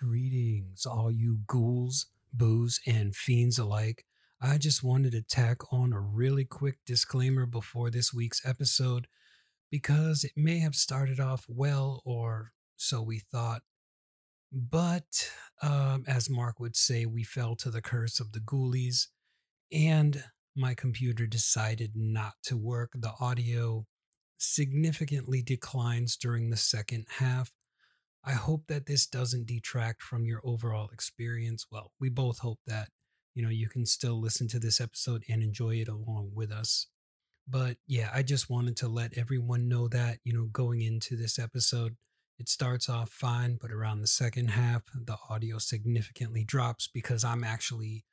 Greetings, all you ghouls, boos, and fiends alike. I just wanted to tack on a really quick disclaimer before this week's episode because it may have started off well, or so we thought. But um, as Mark would say, we fell to the curse of the ghoulies, and my computer decided not to work. The audio significantly declines during the second half. I hope that this doesn't detract from your overall experience. Well, we both hope that, you know, you can still listen to this episode and enjoy it along with us. But yeah, I just wanted to let everyone know that, you know, going into this episode, it starts off fine, but around the second half, the audio significantly drops because I'm actually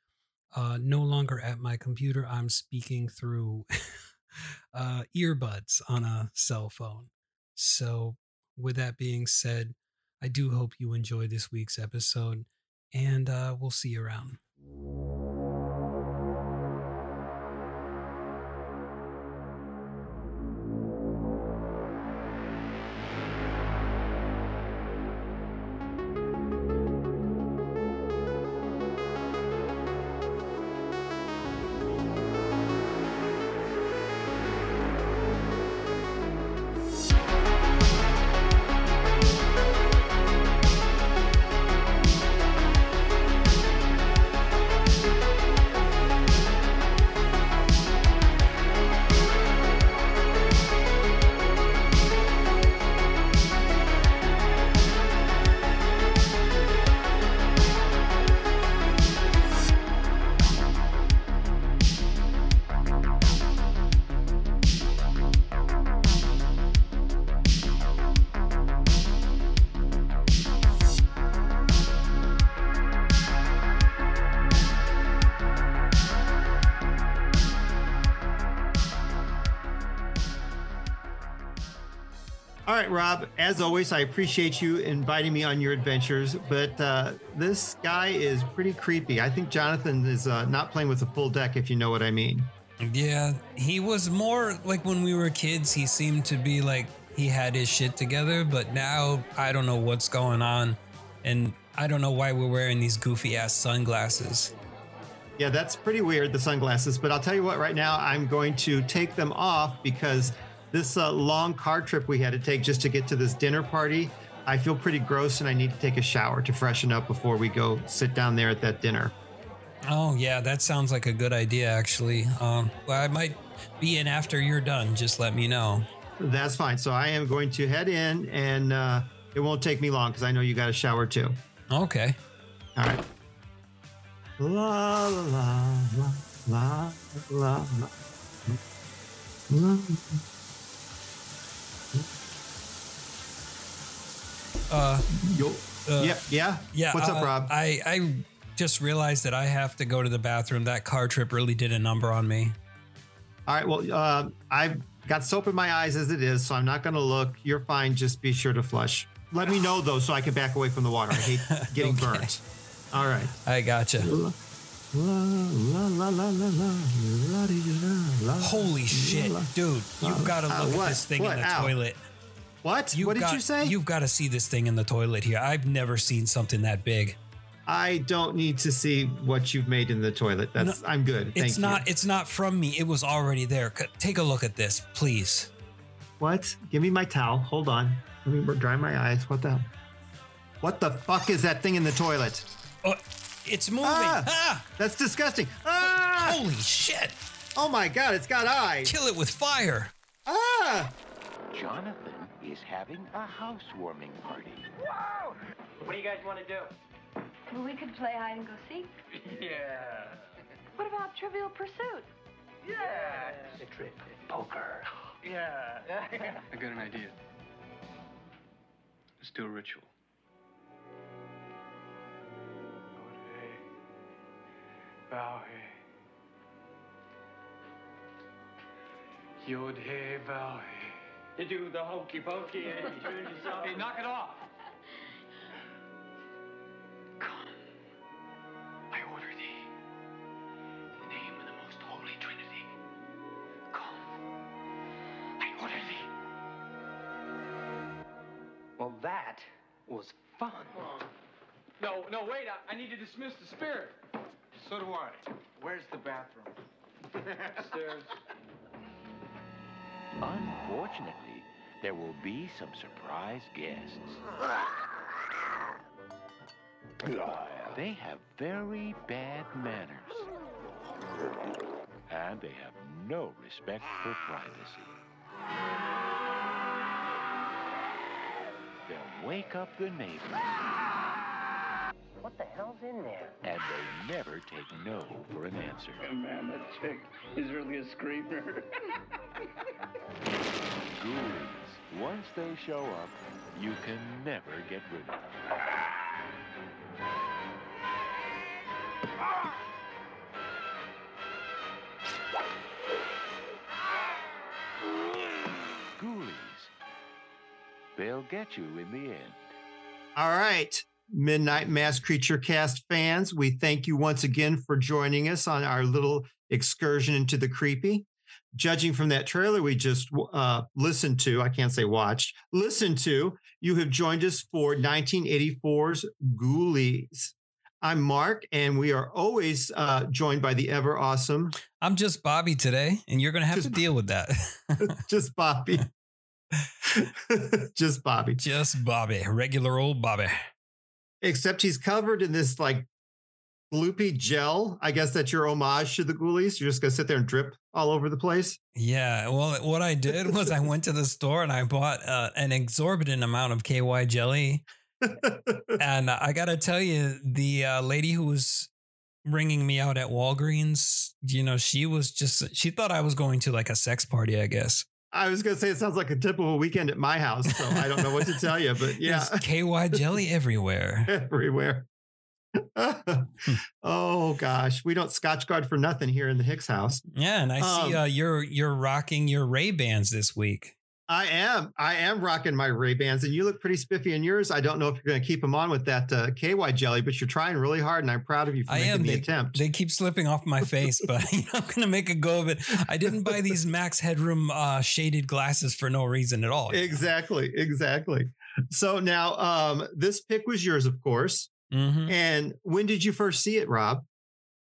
uh, no longer at my computer. I'm speaking through uh, earbuds on a cell phone. So, with that being said, I do hope you enjoy this week's episode, and uh, we'll see you around. As always, I appreciate you inviting me on your adventures, but uh, this guy is pretty creepy. I think Jonathan is uh, not playing with a full deck, if you know what I mean. Yeah, he was more like when we were kids, he seemed to be like he had his shit together, but now I don't know what's going on. And I don't know why we're wearing these goofy ass sunglasses. Yeah, that's pretty weird, the sunglasses. But I'll tell you what, right now, I'm going to take them off because this uh, long car trip we had to take just to get to this dinner party, I feel pretty gross and I need to take a shower to freshen up before we go sit down there at that dinner. Oh, yeah, that sounds like a good idea, actually. Um, well, I might be in after you're done. Just let me know. That's fine. So I am going to head in and uh, it won't take me long because I know you got a shower too. Okay. All right. La la la la la la la. Uh, Yo. Uh, yep. Yeah. Yeah. What's uh, up, Rob? I I just realized that I have to go to the bathroom. That car trip really did a number on me. All right. Well, uh, I've got soap in my eyes as it is, so I'm not going to look. You're fine. Just be sure to flush. Let me know though, so I can back away from the water. I hate getting okay. burnt. All right. I gotcha. Holy shit, dude! You've got to uh, look at this thing in the toilet. What? You've what did got, you say? You've got to see this thing in the toilet here. I've never seen something that big. I don't need to see what you've made in the toilet. That's I'm good. Thank it's you. not. It's not from me. It was already there. Take a look at this, please. What? Give me my towel. Hold on. Let me dry my eyes. What the? hell? What the fuck is that thing in the toilet? Oh, it's moving. Ah! Ah! That's disgusting. Ah! Holy shit! Oh my god, it's got eyes. Kill it with fire. Ah! Jonathan is having a housewarming party. Wow! What do you guys want to do? Well, we could play hide and go seek. Yeah. What about Trivial Pursuit? Yeah. The trip, poker. Yeah. I got an idea. Let's do a ritual. Bow hey. Yod hey, bow hey. You do the hokey pokey and you turn yourself. Hey, knock it off! Come, I order thee. In the name of the most holy Trinity. Come, I order thee. Well, that was fun. No, no, wait. I, I need to dismiss the spirit. So do I. Where's the bathroom? Upstairs. Unfortunately, there will be some surprise guests. They have very bad manners. And they have no respect for privacy. They'll wake up the neighbors. What the hell's in there? And they never take no for an answer. Man, that chick is really a screamer. Ghoulies, once they show up, you can never get rid of them. Ghoulies. They'll get you in the end. All right, Midnight Mass Creature Cast fans, we thank you once again for joining us on our little excursion into the creepy. Judging from that trailer we just uh, listened to, I can't say watched, listened to, you have joined us for 1984's Ghoulies. I'm Mark, and we are always uh, joined by the ever awesome, I'm just Bobby today, and you're going to have Just to deal with that. just Bobby. just Bobby. just Bobby, regular old Bobby. except he's covered in this like gloopy gel. I guess that's your homage to the Ghoulies. You're just gonna sit there and drip all over the place. Yeah. Well, what I did was I went to the store and I bought uh, an exorbitant amount of KY jelly. And I got to tell you, the uh, lady who was ringing me out at Walgreens, you know, she was just, she thought I was going to like a sex party, I guess. I was gonna say it sounds like a typical weekend at my house, so I don't know what to tell you, but yeah, There's KY jelly everywhere. everywhere. oh gosh, we don't Scotch guard for nothing here in the Hicks house. Yeah. And I see Um, uh, you're, you're rocking your Ray Bans this week. I am. I am rocking my Ray Bans, and you look pretty spiffy in yours. I don't know if you're going to keep them on with that uh, KY jelly, but you're trying really hard, and I'm proud of you for I making am. the They, attempt. they keep slipping off my face, but you know, I'm going to make a go of it. I didn't buy these Max Headroom uh, shaded glasses for no reason at all. exactly, exactly. So now, um, this pick was yours, of course. Mhm. And when did you first see it, Rob?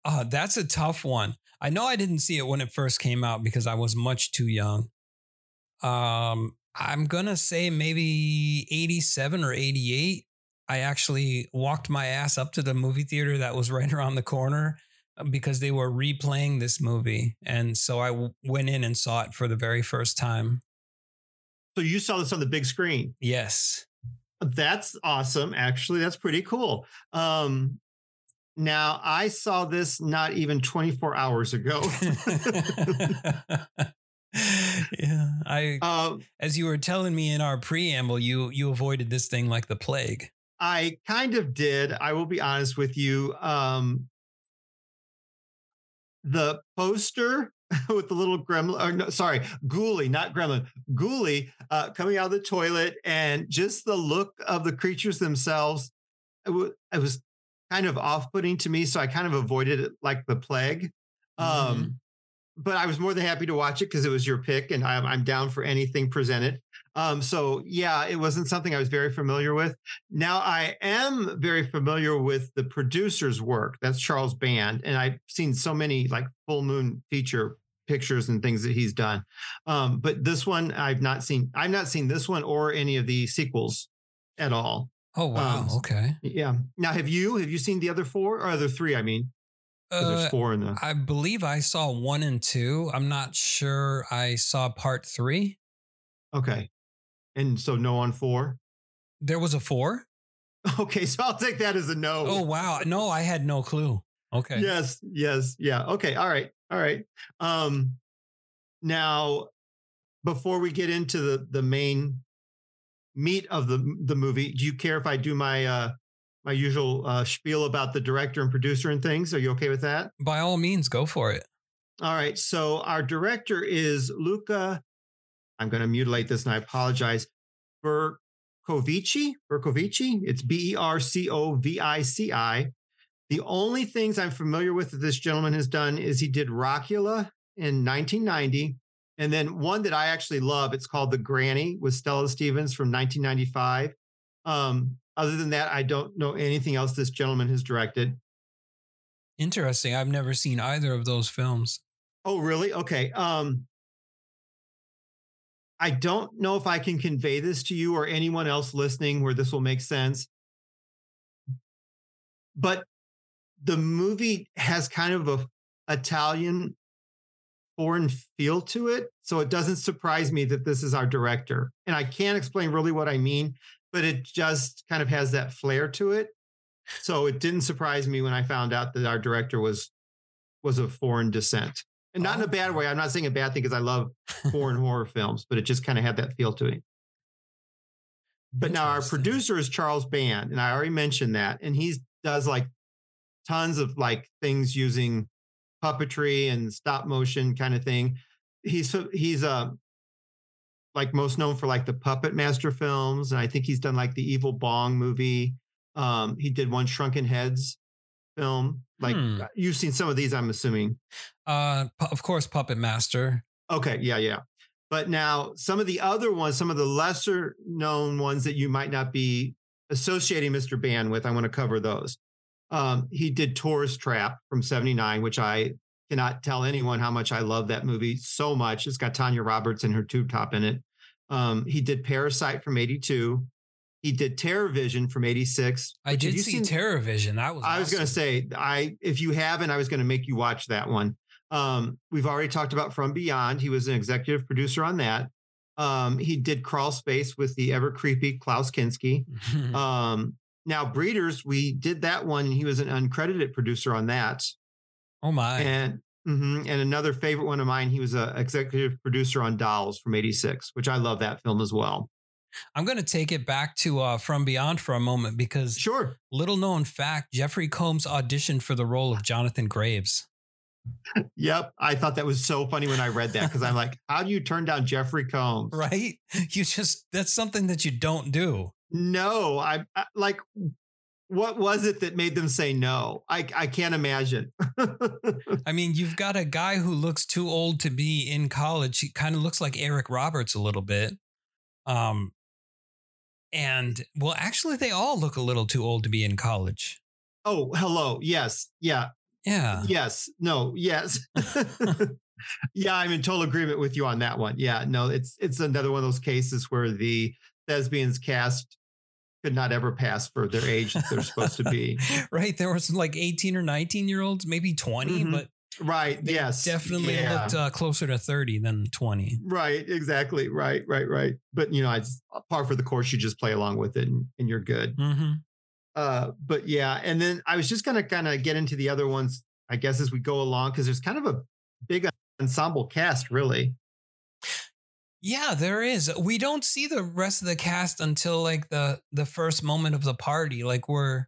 Uh, that's a tough one. I know I didn't see it when it first came out because I was much too young. Um, I'm gonna say maybe 87 or 88. I actually walked my ass up to the movie theater that was right around the corner uh, because they were replaying this movie, and so I w- went in and saw it for the very first time. So you saw this on the big screen. Yes. That's awesome. Actually, that's pretty cool. Um, now I saw this not even 24 hours ago. yeah, I um, as you were telling me in our preamble, you you avoided this thing like the plague. I kind of did. I will be honest with you. Um, the poster with the little gremlin, or no, sorry, ghoulie, not gremlin, ghoulie uh, coming out of the toilet, and just the look of the creatures themselves, it, w- it was kind of off-putting to me. So I kind of avoided it like the plague. Um, but I was more than happy to watch it because it was your pick, and I'm, I'm down for anything presented. Um, so yeah, it wasn't something I was very familiar with. Now I am very familiar with the producer's work. That's Charles Band, and I've seen so many like full moon feature pictures and things that he's done. Um, but this one I've not seen. I've not seen this one or any of the sequels at all. Oh wow, Um, okay. Yeah. Now have you have you seen the other four or other three? I mean, Uh, there's four in the. I believe I saw one and two. I'm not sure I saw part three. Okay. And so no on four. There was a four. Okay, so I'll take that as a no. Oh wow, no, I had no clue. Okay. Yes, yes, yeah. Okay, all right, all right. Um, now, before we get into the the main meat of the the movie, do you care if I do my uh my usual uh, spiel about the director and producer and things? Are you okay with that? By all means, go for it. All right. So our director is Luca. I'm going to mutilate this, and I apologize. Bercovici. Bercovici. It's B E R C O V I C I. The only things I'm familiar with that this gentleman has done is he did Rockula in 1990, and then one that I actually love. It's called The Granny with Stella Stevens from 1995. Um, other than that, I don't know anything else this gentleman has directed. Interesting. I've never seen either of those films. Oh, really? Okay. Um, I don't know if I can convey this to you or anyone else listening where this will make sense. But the movie has kind of a Italian foreign feel to it. So it doesn't surprise me that this is our director. And I can't explain really what I mean, but it just kind of has that flair to it. So it didn't surprise me when I found out that our director was was of foreign descent. And not in a bad way. Oh. I'm not saying a bad thing because I love foreign horror films, but it just kind of had that feel to it. But now our producer is Charles Band, and I already mentioned that. And he does like tons of like things using puppetry and stop motion kind of thing. He's he's uh like most known for like the Puppet Master films, and I think he's done like the Evil Bong movie. Um, he did one Shrunken Heads film. Like Hmm. you've seen some of these, I'm assuming. Uh, of course, Puppet Master. Okay, yeah, yeah. But now some of the other ones, some of the lesser known ones that you might not be associating Mr. Band with, I want to cover those. Um, he did Tourist Trap from 79, which I cannot tell anyone how much I love that movie so much. It's got Tanya Roberts and her tube top in it. Um, he did Parasite from 82. He did Terror Vision from 86. I did you see seen- Terror Vision. That was. I was going to say, I if you haven't, I was going to make you watch that one. Um, we've already talked about From Beyond. He was an executive producer on that. Um, he did Crawl Space with the ever creepy Klaus Kinski. Um, now Breeders, we did that one, he was an uncredited producer on that. oh my! And mhm, and another favorite one of mine, he was an executive producer on Dolls from '86, which I love that film as well. I'm going to take it back to uh, From Beyond for a moment because Sure. little known fact: Jeffrey Combs auditioned for the role of Jonathan Graves. Yep. I thought that was so funny when I read that because I'm like, how do you turn down Jeffrey Combs? Right? You just that's something that you don't do. No, I, I like. What was it that made them say no? I I can't imagine. I mean, you've got a guy who looks too old to be in college. He kind of looks like Eric Roberts a little bit. Um, and well, actually, they all look a little too old to be in college. oh, hello. Yes. Yeah. Yeah. Yes. No. Yes. yeah, I'm in total agreement with you on that one. Yeah. No, it's it's another one of those cases where the thespians cast could not ever pass for their age that they're supposed to be. right. There was like 18 or 19 year olds, maybe 20, Mhm. but Right. yes. definitely Yeah. looked uh, closer to 30 than 20. Right, exactly. Right, right, right. But you know, it's par for the course. You just play along with it, and, and you're good. Mm-hmm. Uh, but yeah, and then I was just gonna kind of get into the other ones, I guess, as we go along, because there's kind of a big ensemble cast, really. Yeah, there is. We don't see the rest of the cast until like the the first moment of the party. Like we're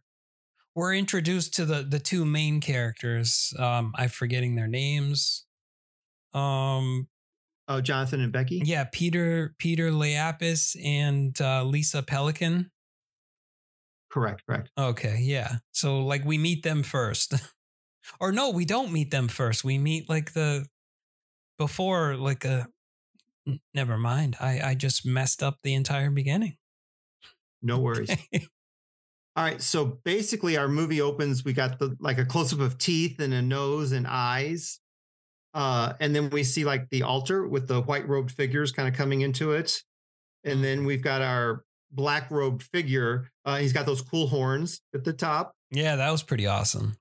we're introduced to the the two main characters. Um, I'm forgetting their names. Um, Oh, Jonathan and Becky. yeah, Peter Peter Liapis and uh, Lisa Pelikan. Correct, correct. Okay, yeah. So like we meet them first. or no, we don't meet them first. We meet like the before like a never mind. I I just messed up the entire beginning. No worries. All right, so basically, our movie opens. We got the like a close up of teeth and a nose and eyes, uh, and then we see like the altar with the white robed figures kind of coming into it, and then we've got our black robed figure. Uh, he's got those cool horns at the top, yeah, that was pretty awesome.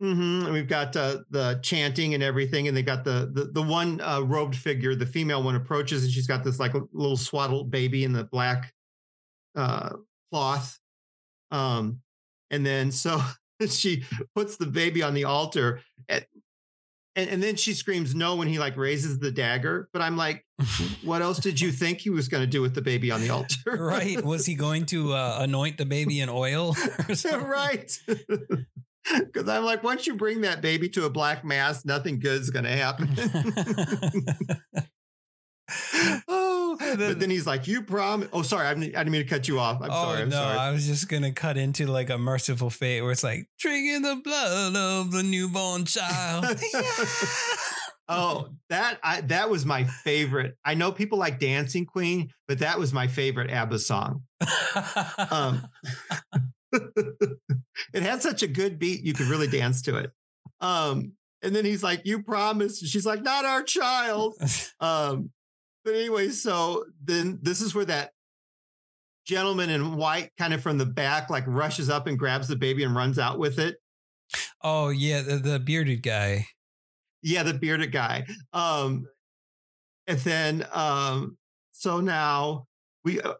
Hmm and we've got uh, the chanting and everything, and they got the the the one uh, robed figure, the female one approaches, and she's got this like little swaddled baby in the black uh, cloth. Um, and then so she puts the baby on the altar and, and and then she screams no when he like raises the dagger. But I'm like, what else did you think he was going to do with the baby on the altar? right? Was he going to uh, anoint the baby in oil? right. Because I'm like, once you bring that baby to a black mass, nothing good is going to happen. oh, but then he's like, "You promise?" Oh, sorry, I didn't, I didn't mean to cut you off. I'm oh sorry. I'm no, sorry. I was just gonna cut into like a merciful fate where it's like drinking the blood of the newborn child. Oh, that I, that was my favorite. I know people like Dancing Queen, but that was my favorite ABBA song. Um, it had such a good beat, you could really dance to it. Um, and then he's like, "You promised." She's like, "Not our child." Um, but anyway, so then this is where that gentleman in white, kind of from the back, like rushes up and grabs the baby and runs out with it. oh yeah, the, the bearded guy. Yeah, the bearded guy. Um, and then, um, so now we, uh,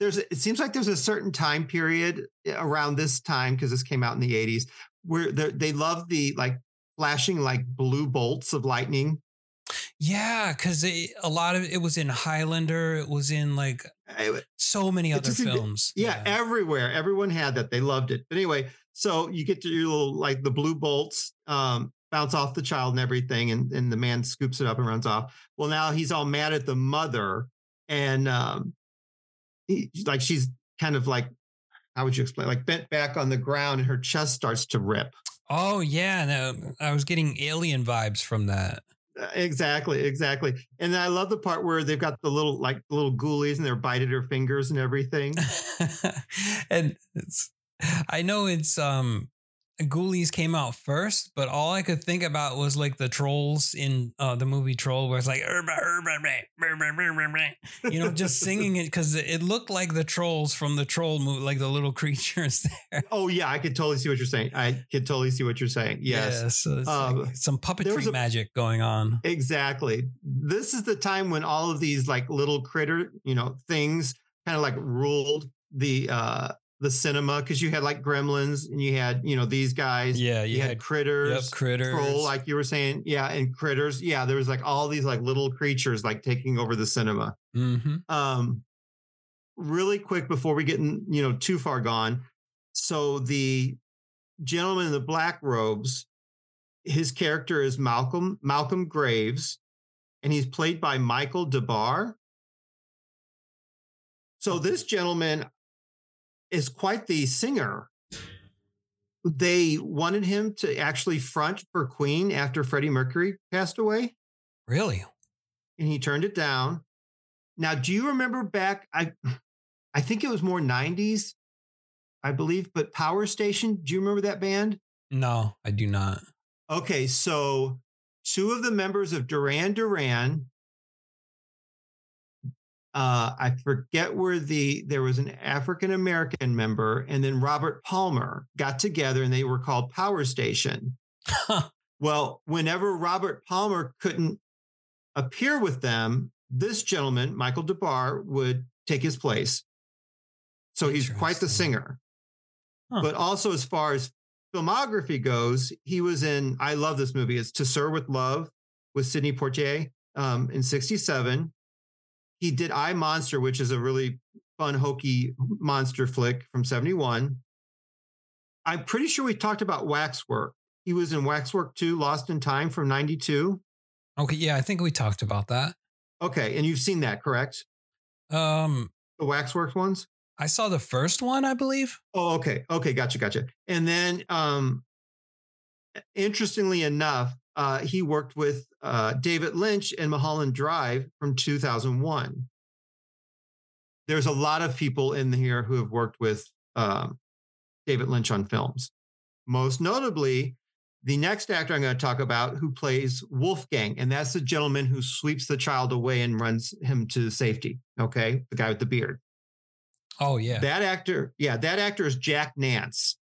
there's, it seems like there's a certain time period around this time, because this came out in the 80s, where they they love the like flashing like blue bolts of lightning. Yeah, because a lot of it was in Highlander. It was in like so many other just films. Yeah, everywhere. Everyone had that. They loved it. But anyway, so you get to your little like the blue bolts um, bounce off the child and everything, and, and the man scoops it up and runs off. Well, now he's all mad at the mother, and um, like she's kind of like, how would you explain? Like bent back on the ground, and her chest starts to rip. Oh yeah, no, I was getting alien vibes from that. Uh, Exactly, exactly. And then I love the part where they've got the little like little ghoulies and they're biting her fingers and everything. and it's, I know it's um Ghoulies came out first, but all I could think about was like the trolls in uh, the movie Troll, where it's like you know, just singing it because it looked like the trolls from the troll movie, like the little creatures there. Oh yeah, I could totally see what you're saying. I could totally see what you're saying. Yes. Yeah, so Um, like some puppetry a- magic going on. Exactly. This is the time when all of these like little critter, you know, things kind of like ruled the uh the cinema because you had like gremlins and you had, you know, these guys. Yeah, You you had had critters, yep, critters. troll, like you were saying. Yeah, and critters. Yeah, there was like all these like little creatures like taking over the cinema. hmm Um really quick before we get in, you know, too far gone. So the gentleman in the black robes, his character is Malcolm Malcolm Graves, and he's played by Michael Des Barres. So this gentleman is quite the singer. They wanted him to actually front for Queen after Freddie Mercury passed away Really? and he turned it down. Now, do you remember back? I I think it was more 90s, I believe, but Power Station, do you remember that band? No, I do not. Okay, so two of the members of Duran Duran. Uh, I forget where the there was an African American member, and then Robert Palmer got together, and they were called Power Station. Well, whenever Robert Palmer couldn't appear with them, this gentleman, Michael Des Barres, would take his place. So he's quite the singer. Huh. But also, as far as filmography goes, he was in, I love this movie. It's To Sir with Love with Sidney Poitier um, in 67. He did I Monster, which is a really fun, hokey monster flick from 71. I'm pretty sure we talked about Waxwork. He was in Waxwork 2, Lost in Time from 92. Okay, yeah, I think we talked about that. Okay. And you've seen that, correct? Um, The Waxworks ones? I saw the first one, I believe. Oh, okay. Okay. Gotcha. Gotcha. And then, um, interestingly enough, uh, he worked with uh, David Lynch in Mulholland Drive from 2001. There's a lot of people in here who have worked with um, David Lynch on films. Most notably, the next actor I'm going to talk about who plays Wolfgang, and that's the gentleman who sweeps the child away and runs him to safety. Okay. The guy with the beard. Oh yeah. That actor, yeah, that actor is Jack Nance.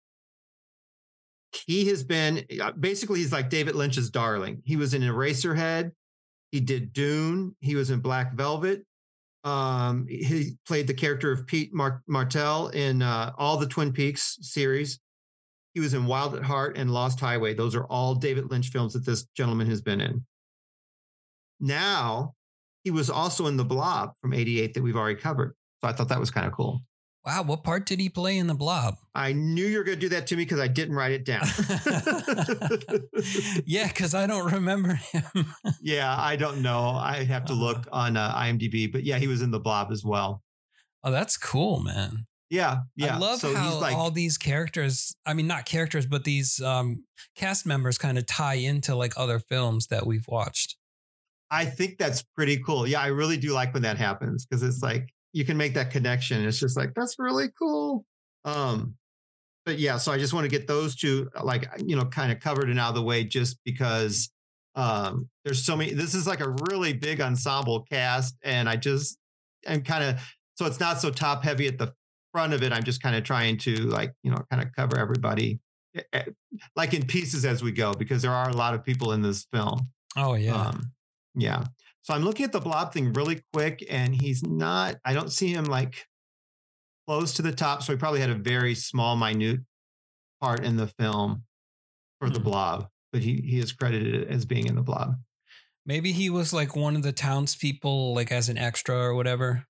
He has been uh, basically he's like David Lynch's darling. He was in Eraserhead. He did Dune. He was in Black Velvet. Um, he played the character of Pete Mar- Martell in uh, all the Twin Peaks series. He was in Wild at Heart and Lost Highway. Those are all David Lynch films that this gentleman has been in. Now, he was also in The Blob from 88 that we've already covered. So I thought that was kind of cool. Wow, what part did he play in the Blob? I knew you were going to do that to me because I didn't write it down. yeah, because I don't remember him. yeah, I don't know. I have to look on uh, IMDb, but yeah, he was in the Blob as well. oh, that's cool, man. Yeah, yeah. I love so how he's like, all these characters, I mean, not characters, but these um, cast members kind of tie into like other films that we've watched. I think that's pretty cool. Yeah, I really do like when that happens because it's like you can make that connection. It's just like that's really cool. Um, but yeah, so I just want to get those two like you know kind of covered and out of the way just because um there's so many this is like a really big ensemble cast and I just am kind of so it's not so top heavy at the front of it. I'm just kind of trying to like, you know, kind of cover everybody eh, eh, like in pieces as we go because there are a lot of people in this film. Oh, yeah. Um, yeah. So I'm looking at the blob thing really quick, and he's not, I don't see him like close to the top. So he probably had a very small, minute part in the film for the Hmm. blob, but he, he is credited as being in the blob. Maybe he was like one of the townspeople, like as an extra or whatever.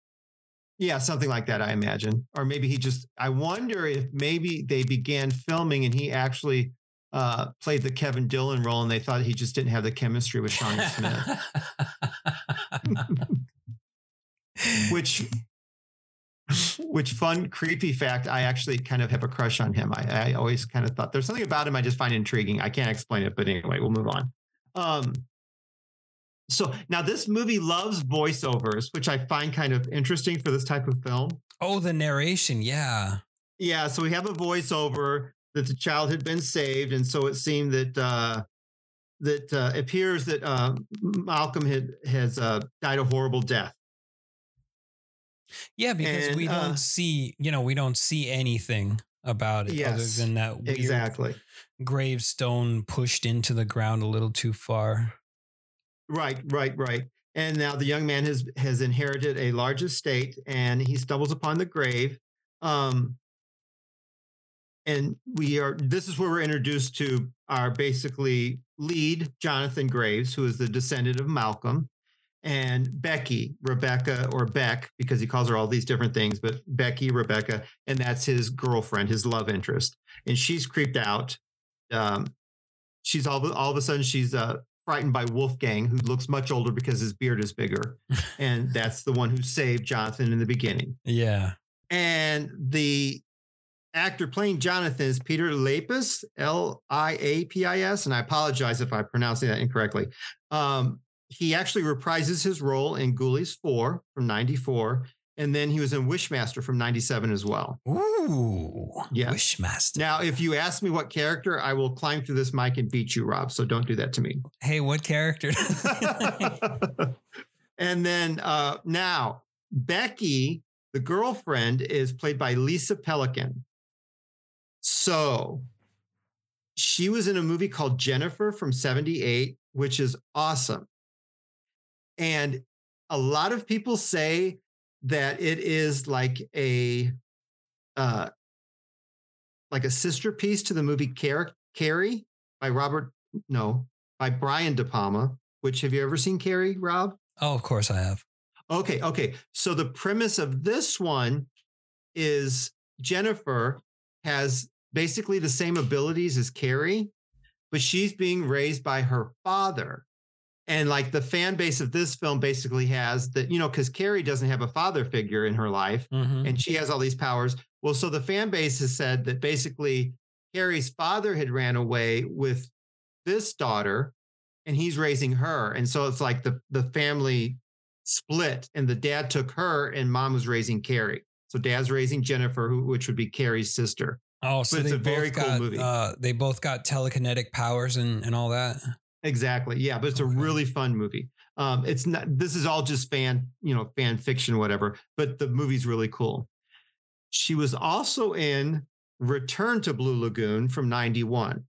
Yeah, something like that, I imagine. Or maybe he just, I wonder if maybe they began filming and he actually uh, played the Kevin Dillon role and they thought he just didn't have the chemistry with Sean Smith, which, which fun, creepy fact, I actually kind of have a crush on him. I, I always kind of thought there's something about him I just find intriguing. I can't explain it, but anyway, we'll move on. Um, so now this movie loves voiceovers, which I find kind of interesting for this type of film. oh, the narration. Yeah. Yeah, so we have a voiceover that the child had been saved, and so it seemed that uh, that uh, appears that uh, Malcolm had has uh, died a horrible death. Yeah, because And, we don't uh, see, you know, we don't see anything about it Yes, other than that weird Exactly. gravestone pushed into the ground a little too far. Right, right, right. And now the young man has has inherited a large estate, and he stumbles upon the grave. Um, and we are. This is where we're introduced to our basically lead, Jonathan Graves, who is the descendant of Malcolm, and Becky, Rebecca, or Beck, because he calls her all these different things, but Becky, Rebecca, and that's his girlfriend, his love interest, and she's creeped out. Um, she's all of- all of a sudden she's uh, frightened by Wolfgang, who looks much older because his beard is bigger, and that's the one who saved Jonathan in the beginning. Yeah. And the actor playing Jonathan is Peter Liapis, L I A P I S, and I apologize if I'm pronouncing that incorrectly. Um, he actually reprises his role in Ghoulies 4 from 94, and then he was in Wishmaster from 97 as well. Ooh. Yeah. Wishmaster. Now, if you ask me what character, I will climb through this mic and beat you, Rob. So don't do that to me. Hey, what character? and then uh, now Becky, the girlfriend, is played by Lisa Pelikan. So she was in a movie called Jennifer from 78, which is awesome. And a lot of people say that it is like a uh like a sister piece to the movie Car- Carrie by Robert no, by Brian De Palma, which have you ever seen Carrie, Rob? oh, of course I have. Okay, okay. So the premise of this one is Jennifer has basically the same abilities as Carrie, but she's being raised by her father. And like the fan base of this film basically has that, you know, because Carrie doesn't have a father figure in her life Mhm. and she has all these powers. Well, so the fan base has said that basically Carrie's father had ran away with this daughter and he's raising her. And so it's like the, the family split and the dad took her and mom was raising Carrie. So dad's raising Jennifer, who, which would be Carrie's sister. Oh, so But it's a very cool got, movie. Uh, they both got telekinetic powers and, and all that. Exactly. Yeah, but it's Okay. a really fun movie. Um, it's not. This is all just fan, you know, fan fiction, whatever. But the movie's really cool. She was also in Return to Blue Lagoon from '91.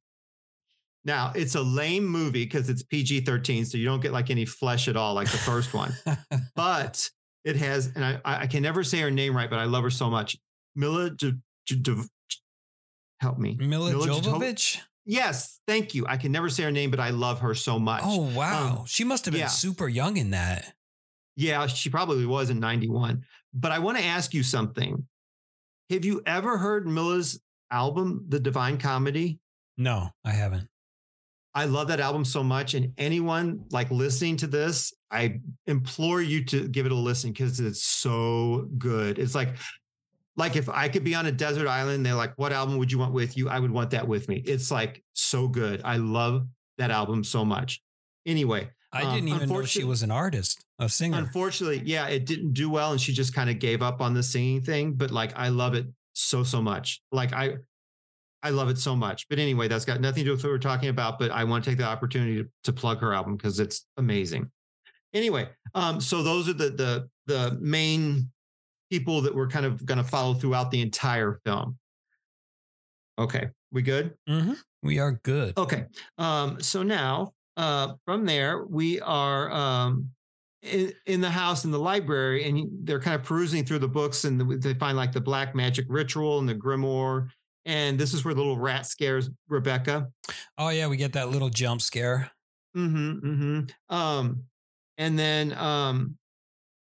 Now it's a lame movie because it's PG-13, so you don't get like any flesh at all, like the first one. but it has, and I, I can never say her name right, but I love her so much. Mila, J- J- J- help me. Mila Mila Jovo- Jovovich? Yes, thank you. I can never say her name, but I love her so much. Oh, wow. Um, she must have been yeah. super young in that. Yeah, she probably was in 91. But I want to ask you something. Have you ever heard Mila's album, The Divine Comedy? No, I haven't. I love that album so much. And anyone like listening to this, I implore you to give it a listen because it's so good. It's like like if I could be on a desert island, they're like, "What album would you want with you?" I would want that with me. It's like so good. I love that album so much. Anyway, I um, didn't even know she was an artist, a singer. Unfortunately, yeah, it didn't do well, and she just kind of gave up on the singing thing. But like, I love it so so much. Like I, I love it so much. But anyway, that's got nothing to do with what we're talking about. But I want to take the opportunity to, to plug her album because it's amazing. Anyway, um, so those are the the the main people that we're kind of going to follow throughout the entire film. Okay, we good? Mhm. We are good. Okay. Um, so now uh, from there, we are um, in, in the house in the library, and they're kind of perusing through the books, and the, they find like the black magic ritual and the grimoire. And this is where the little rat scares Rebecca. Oh yeah, we get that little jump scare. Mm-hmm. Mm-hmm. Um, and then um,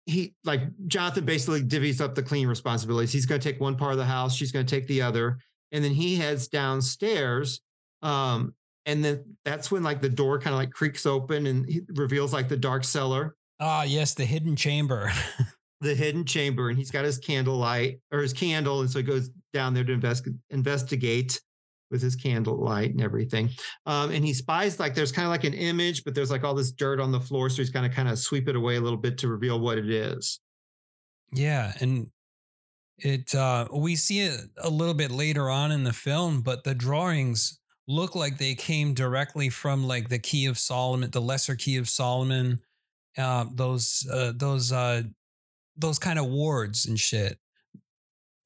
he like Jonathan basically divvies up the cleaning responsibilities. He's going to take one part of the house. She's going to take the other, and then he heads downstairs. Um, and then that's when like the door kind of like creaks open and he reveals like the dark cellar, Ah, yes, the hidden chamber. the hidden chamber, and he's got his candlelight or his candle, and so he goes down there to invest, investigate with his candlelight and everything. Um, and he spies like there's kind of like an image, but there's like all this dirt on the floor, so he's going to kind of sweep it away a little bit to reveal what it is. yeah, and it uh we see it a little bit later on in the film, but the drawings look like they came directly from like the Key of Solomon, the Lesser Key of Solomon, uh, those uh, those uh, those kind of wards and shit.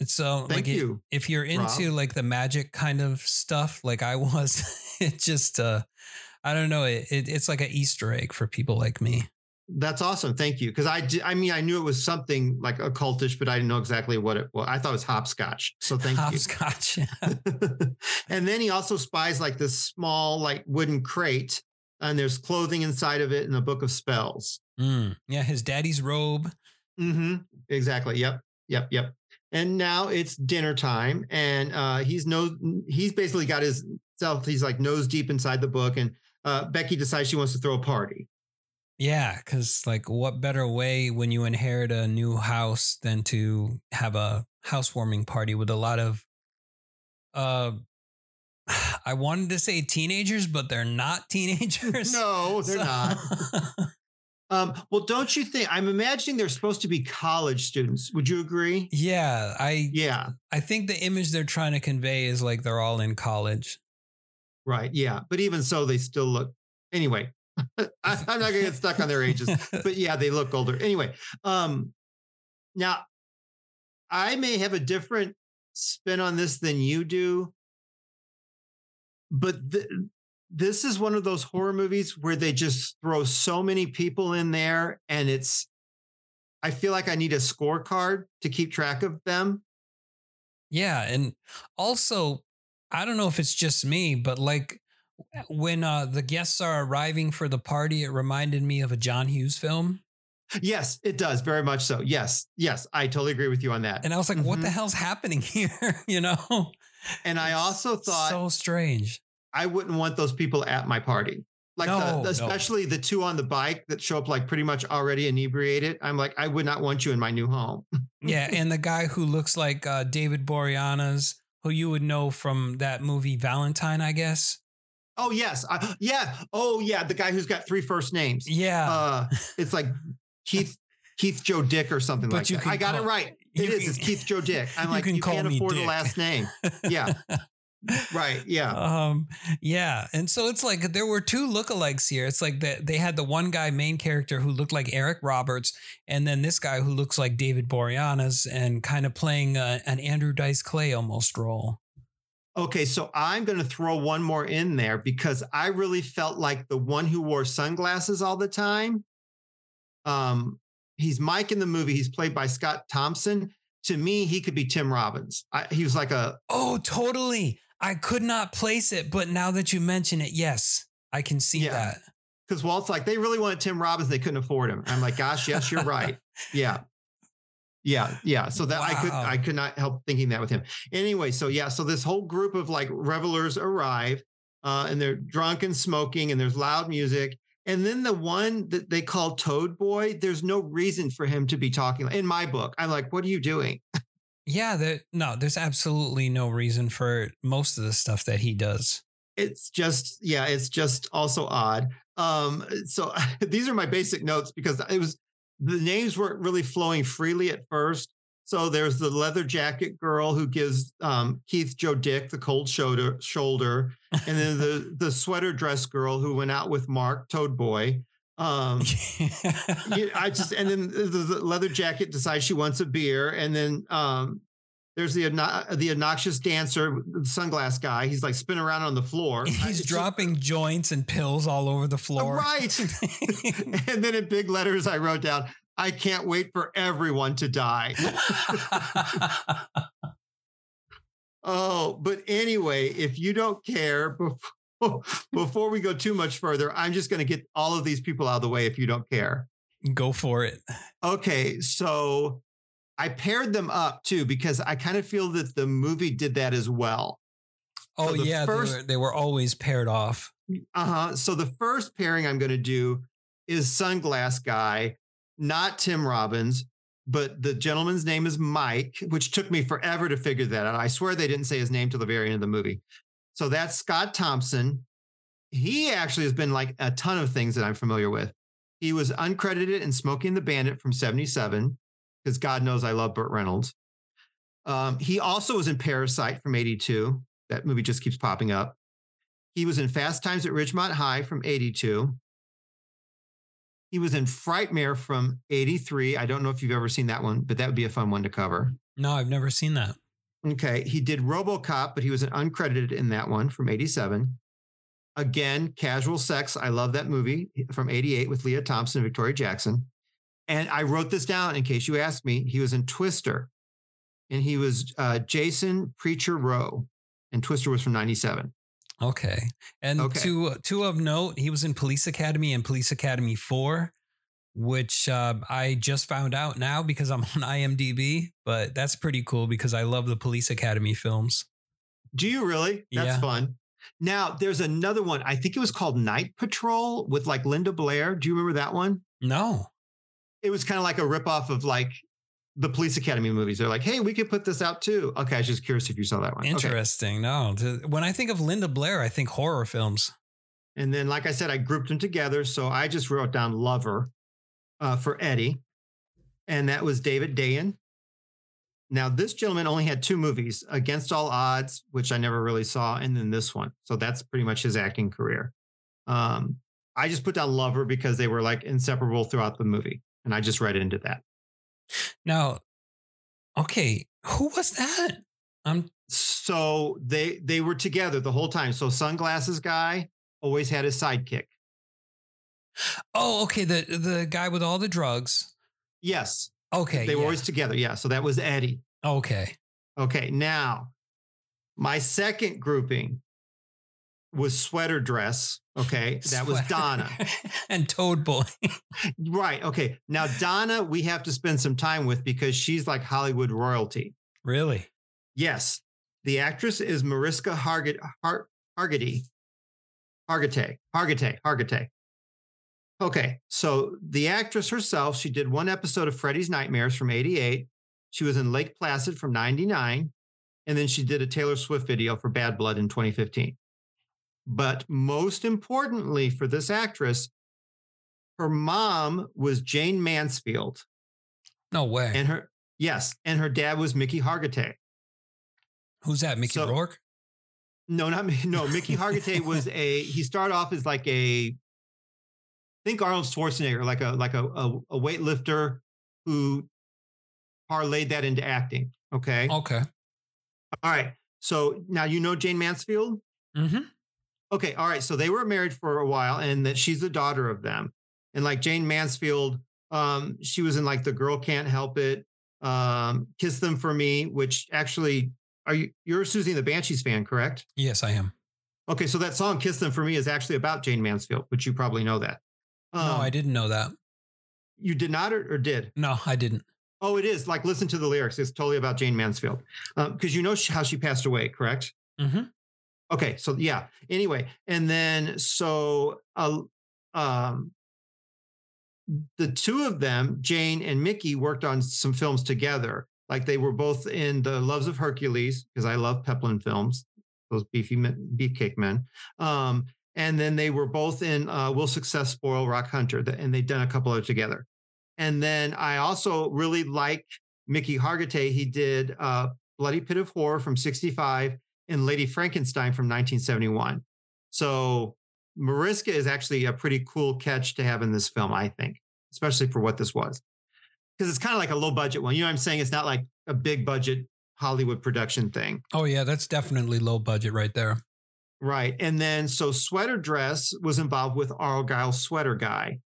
So Thank like it- you. if you're into Rob. like the magic kind of stuff, like I was, it just uh, I don't know, it, it it's like an Easter egg for people like me. That's awesome. Thank you. Because I I mean, I knew it was something like occultish, but I didn't know exactly what it was. I thought it was hopscotch. So thank you. Hopscotch. and then he also spies like this small, like wooden crate, and there's clothing inside of it and a book of spells. Mm, yeah, his daddy's robe. Mm-hmm. Exactly. Yep. Yep. Yep. And now it's dinner time, and uh, he's no, he's basically got his self. He's like nose deep inside the book, and uh, Becky decides she wants to throw a party. Yeah, because like, what better way when you inherit a new house than to have a housewarming party with a lot of, uh, I wanted to say teenagers, but they're not teenagers. No, they're So- not. Um, well, don't you think? I'm imagining they're supposed to be college students. Would you agree? yeah, I Yeah. I think the image they're trying to convey is like they're all in college. Right. Yeah. But even so, they still look. Anyway, I, I'm not going to get stuck on their ages, but yeah, they look older. Anyway, um, now I may have a different spin on this than you do, but th- this is one of those horror movies where they just throw so many people in there, and it's. I feel like I need a scorecard to keep track of them. Yeah, and also I don't know if it's just me, but like when uh the guests are arriving for the party, it reminded me of a John Hughes film. Yes, it does very much so. Yes, yes, I totally agree with you on that. And I was like, what the Mhm. hell's happening here? you know? And I also thought so strange. I wouldn't want those people at my party. Like No, the, the- especially the two on the bike that show up like pretty much already inebriated. I'm like, I would not want you in my new home. Yeah, and the guy who looks like uh, David Boreanaz, who you would know from that movie Valentine, I guess. Oh yes, I, yeah. Oh yeah, the guy who's got three first names. Yeah. Uh, it's like Keith Keith Joe Dick or something But like you that. I got call- it right. It is. can- It's Keith Joe Dick. I'm you like, can you can't afford Dick. the last name. Yeah. Right. Yeah. Um, yeah. And so it's like there were two lookalikes here. It's like that they had the one guy, main character, who looked like Eric Roberts, and then this guy who looks like David Boreanaz and kind of playing uh, an Andrew Dice Clay almost role. Okay, so I'm going to throw one more in there because I really felt like the one who wore sunglasses all the time. Um, he's Mike in the movie. He's played by Scott Thomson. To me, he could be Tim Robbins. I, he was like a Oh, totally. I could not place it, but now that you mention it, yes, I can see Yeah. that. because Walt's like they really wanted Tim Robbins. They couldn't afford him. I'm like, gosh, yes, you're right. Yeah. Yeah, yeah. So that I could I could not help thinking that with him. Anyway, so yeah, so this whole group of like revelers arrive, uh, and they're drunk and smoking, and there's loud music. And then the one that they call Toad Boy, there's no reason for him to be talking. In my book, I'm like, what are you doing? Yeah, there, no, there's absolutely no reason for most of the stuff that he does. It's just, yeah, it's just also odd. Um, so these are my basic notes because it was the names weren't really flowing freely at first. So there's the leather jacket girl who gives um, Keith Joe Dick the cold shoulder, shoulder, and then the the sweater dress girl who went out with Mark Toad Boy. Um, you- I just and then the, the leather jacket decides she wants a beer, and then um, there's the obno- the obnoxious dancer, the sunglass guy. He's like spinning around on the floor. He's it's- dropping joints and pills all over the floor. Right. and then in big letters, I wrote down, "I can't wait for everyone to die." Oh, but anyway, if you don't care, before, before we go too much further, I'm just going to get all of these people out of the way if you don't care. Go for it. Okay, so I paired them up too because I kind of feel that the movie did that as well. Oh the yeah, first- they, were, they were always paired off. Uh huh. So the first pairing I'm going to do is Sunglass Guy, not Tim Robbins, but the gentleman's name is Mike, which took me forever to figure that out. I swear they didn't say his name till the very end of the movie. So that's Scott Thomson. He actually has been like a ton of things that I'm familiar with. He was uncredited in Smokey and the Bandit from 77, because God knows I love Burt Reynolds. Um, he also was in Parasite from 82. That movie just keeps popping up. He was in Fast Times at Ridgemont High from 82. He was in Frightmare from 83. I don't know if you've ever seen that one, but that would be a fun one to cover. No, I've never seen that. Okay. He did Robocop, but he was an uncredited in that one from 87. Again, Casual Sex. I love that movie from 88 with Lea Thompson and Victoria Jackson. And I wrote this down in case you asked me. He was in Twister and he was uh, Jason Preacher Rowe. And Twister was from 97. Okay. And Okay. to to of note, he was in Police Academy and Police Academy 4, which uh, I just found out now because I'm on IMDb, but that's pretty cool because I love the Police Academy films. Do you really? That's Yeah. fun. Now, there's another one. I think it was called Night Patrol with like Linda Blair. Do you remember that one? No. It was kind of like a ripoff of like the Police Academy movies. They're like, hey, we could put this out too. Okay, I was just curious if you saw that one. Okay. Interesting. No. When I think of Linda Blair, I think horror films. And then, like I said, I grouped them together. So I just wrote down Lover uh, for Eddie, and that was David Dayan. Now, this gentleman only had two movies Against All Odds, which I never really saw, and then this one. So that's pretty much his acting career. Um, I just put down Lover because they were like inseparable throughout the movie. And I just read into that. Now, okay, who was that? I'm So they they were together the whole time. So sunglasses guy always had his sidekick. Oh, okay, the the guy with all the drugs. Yes, Okay. they were yeah. always together. Yeah. So that was Eddie. Okay. Okay, now my second grouping was sweater dress. Okay, that was Donna. and Toad Boy. Right. Okay, now Donna, we have to spend some time with because she's like Hollywood royalty. really? Yes, the actress is Mariska Hargit, Har, Hargitay. Hargitay. Hargitay. Hargitay. Okay, so the actress herself, she did one episode of Freddy's Nightmares from 88. She was in Lake Placid from 99. And then she did a Taylor Swift video for Bad Blood in 2015. But most importantly for this actress, her mom was Jayne Mansfield. No way. And her, yes, and her dad was Mickey Hargitay. Who's that? Mickey So- Rourke? No, not me. No, Mickey Hargitay was a. He started off as like a. Think Arnold Schwarzenegger, like a like a, a, a weightlifter who parlayed that into acting. Okay. Okay. All right. So now you know Jayne Mansfield. Mm-hmm. Okay. All right. So they were married for a while, and that she's the daughter of them. And like Jayne Mansfield, um, she was in like The Girl Can't Help It, um, Kiss Them for Me, which actually are you you're a Siouxsie the Banshees fan, correct? Yes, I am. Okay, so that song "Kiss Them for Me" is actually about Jayne Mansfield, which you probably know that. No, Um, I didn't know that. You did not, or, or did? No, I didn't. Oh, it is. Like, listen to the lyrics. It's totally about Jayne Mansfield, because you know how she passed away, correct? Mm-hmm. Okay, so yeah. Anyway, and then so uh, um, the two of them, Jayne and Mickey, worked on some films together. Like they were both in the Loves of Hercules because I love Peplum films, those beefy men, beefcake men. Um, and then they were both in uh, Will Success Spoil Rock Hunter, and they've done a couple of together. And then I also really like Mickey Hargitay. He did uh, Bloody Pit of Horror from 65 and Lady Frankenstein from 1971. So Mariska is actually a pretty cool catch to have in this film, I think, especially for what this was. Because it's kind of like a low budget one. You know what I'm saying? It's not like a big budget Hollywood production thing. Oh, yeah, that's definitely low budget right there. Right. And then so Sweater Dress was involved with Argyle Sweater Guy.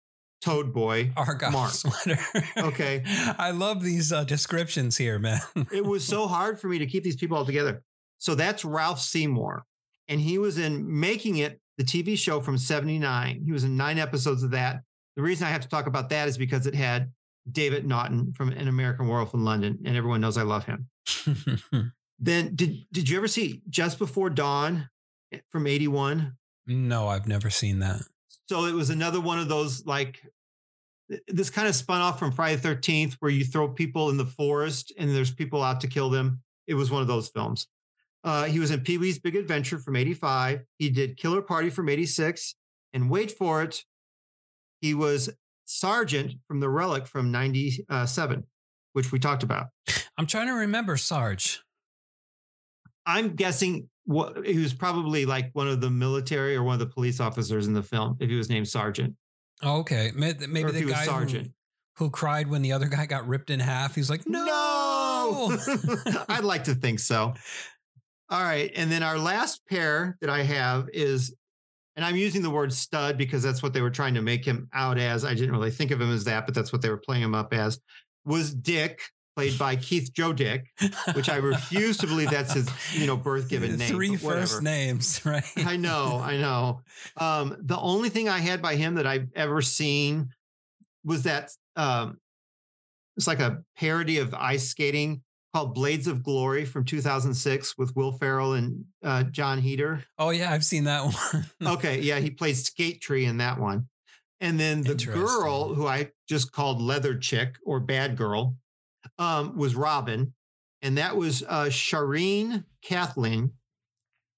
Toad Boy, Argyle Mark. sweater. Okay. I love these uh, descriptions here, man. it was so hard for me to keep these people all together. So that's Ralph Seymour. And he was in Making It, the TV show from 79. He was in nine episodes of that. The reason I have to talk about that is because it had David Naughton from An American Werewolf in London, and everyone knows I love him. Then did did you ever see Just Before Dawn from 81? no, I've never seen that. So it was another one of those like this kind of spun off from Friday the 13th where you throw people in the forest and there's people out to kill them. It was one of those films. Uh, he was in Pee Wee's Big Adventure from 85. He did Killer Party from 86. And wait for it, he was Sergeant from The Relic from 97, which we talked about. I'm trying to remember Sarge. I'm guessing what he was probably like one of the military or one of the police officers in the film if he was named Sergeant. Oh, okay, May- maybe if the guy who, sergeant. who cried when the other guy got ripped in half. He's like, no. No! I'd like to think so. All right. And then our last pair that I have is, and I'm using the word stud because that's what they were trying to make him out as. I didn't really think of him as that, but that's what they were playing him up as, was Dick, played by Keith Joe Dick, which I refuse to believe that's his, you know, birth given name. Three first names, right? I know, I know. Um, the only thing I had by him that I've ever seen was that um, it's like a parody of ice skating called Blades of Glory from 2006 with Will Ferrell and uh, Jon Heder. Oh yeah, I've seen that one. Okay, yeah, he played Skate Tree in that one. And then the girl who I just called Leather Chick or Bad Girl um, was Robin, and that was uh, Charene Cathleen.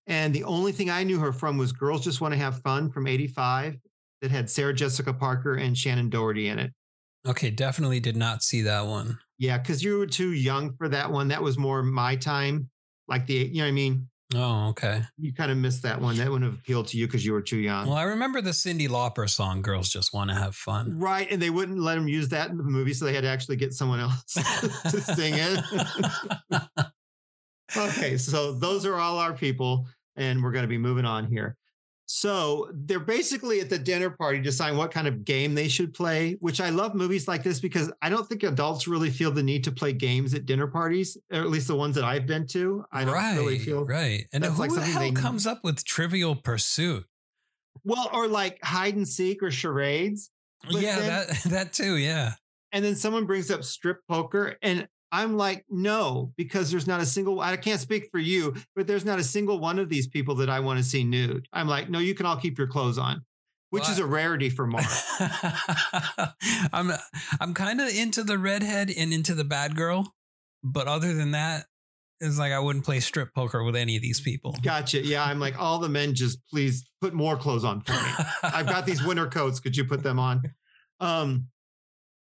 And the only thing I knew her from was Girls Just Want to Have Fun from '85 that had Sarah Jessica Parker and Shannen Doherty in it. okay, definitely did not see that one. Yeah, because you were too young for that one. That was more my time, like the you know what I mean. Oh, okay. You kind of missed that one. That wouldn't have appealed to you because you were too young. Well, I remember the Cyndi Lauper song "Girls Just Want to Have Fun." Right, and they wouldn't let him use that in the movie, so they had to actually get someone else to sing it. okay, so those are all our people, and we're going to be moving on here. So they're basically at the dinner party deciding what kind of game they should play, which I love movies like this because I don't think adults really feel the need to play games at dinner parties, or at least the ones that I've been to. I don't right, really feel right. And who like the hell comes up with Trivial Pursuit? well, or like hide and seek or charades. But yeah, then- that that too. Yeah. And then someone brings up strip poker, and I'm like, no, because there's not a single. I can't speak for you, but there's not a single one of these people that I want to see nude. I'm like, no, you can all keep your clothes on, which is a rarity for Mark. I'm I'm kind of into the redhead and into the bad girl, but other than that, it's like I wouldn't play strip poker with any of these people. gotcha. Yeah, I'm like, all the men, just please put more clothes on for me. I've got these winter coats. Could you put them on? Um,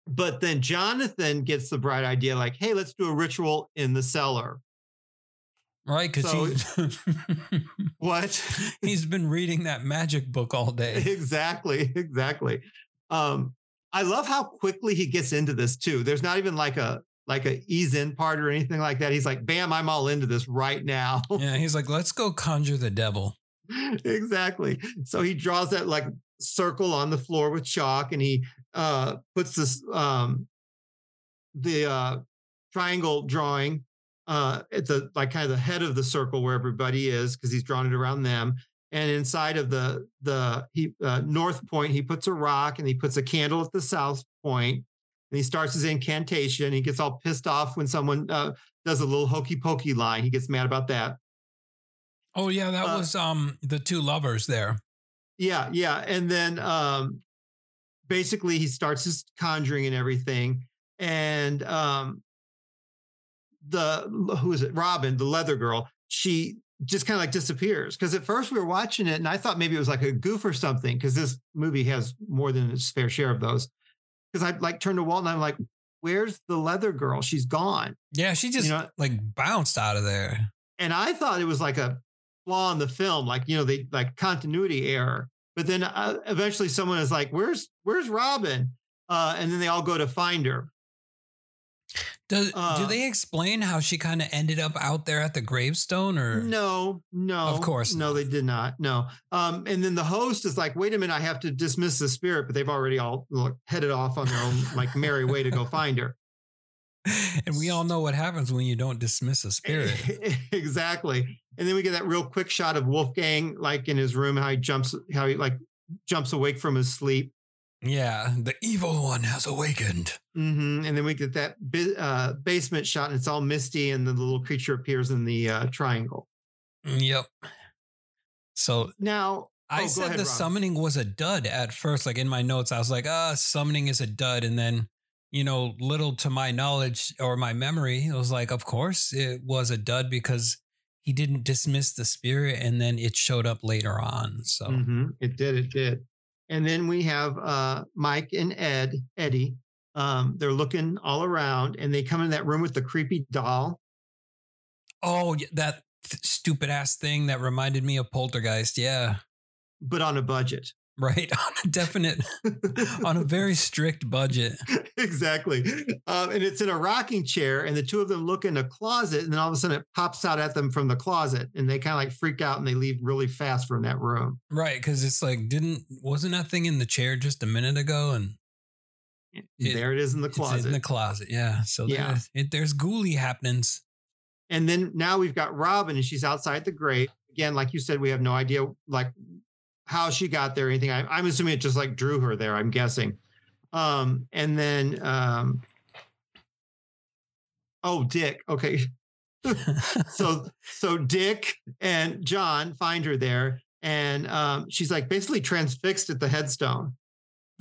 but then Jonathan gets the bright idea, like, hey, let's do a ritual in the cellar. right because So- he's, What? he's been reading that magic book all day. exactly exactly um i love how quickly he gets into this too there's not even like a like a ease in part or anything like that he's like bam i'm all into this right now Yeah, he's like, let's go conjure the devil. exactly so he draws that like circle on the floor with chalk and he uh puts this um the uh triangle drawing uh at the like kind of the head of the circle where everybody is because he's drawn it around them and inside of the the he uh, north point he puts a rock and he puts a candle at the south point and he starts his incantation he gets all pissed off when someone uh, does a little hokey pokey line he gets mad about that Oh yeah, that Uh, was um the two lovers there. Yeah, yeah. And then um basically he starts his conjuring and everything. And um the who is it? Robin, the leather girl. She just kind of like disappears because at first we were watching it and I thought maybe it was like a goof or something because this movie has more than its fair share of those. Because I like turned to Walt and I'm like, "Where's the leather girl? She's gone." Yeah, she just You know- like bounced out of there. and I thought it was like a flaw in the film, like you know, they like continuity error. But then uh, eventually, someone is like, "Where's Where's Robin?" Uh, and then they all go to find her. Does Uh, do they explain how she kind of ended up out there at the gravestone or No, no, Of course no, not. they did not. No. Um, and then the host is like, "Wait a minute, I have to dismiss the spirit," but they've already all like, headed off on their own like merry way to go find her. and we all know what happens when you don't dismiss a spirit. exactly. And then we get that real quick shot of Wolfgang like in his room, how he jumps, how he like jumps awake from his sleep. yeah, the evil one has awakened. hmm And then we get that uh, basement shot, and it's all misty, and the little creature appears in the uh, triangle. Yep. So Now, I Oh, said ahead, the Rob. summoning was a dud at first. Like in my notes, I was like, ah, summoning is a dud. And then, you know, little to my knowledge or my memory, it was like, of course it was a dud because he didn't dismiss the spirit and then it showed up later on. So Mhm, it did, it did. And then we have uh, Mike and Ed, Eddie. Um, they're looking all around, and they come in that room with the creepy doll. oh that th- stupid ass thing that reminded me of Poltergeist. Yeah. but on a budget. Right. On a definite on a very strict budget. exactly. Um, and it's in a rocking chair, and the two of them look in a closet, and then all of a sudden it pops out at them from the closet, and they kind of like freak out and they leave really fast from that room. Right. Cause it's like, didn't wasn't that thing in the chair just a minute ago? And It- there it is in the It's closet. in the closet. Yeah. So Yeah. there's, it, there's ghouly happenings. and then now we've got Robin, and she's outside the grave. Again, like you said, we have no idea like how she got there or anything. I, I'm assuming it just like drew her there, I'm guessing. Um, and then um, oh Dick. Okay. so so Dick and John find her there, and um, she's like basically transfixed at the headstone.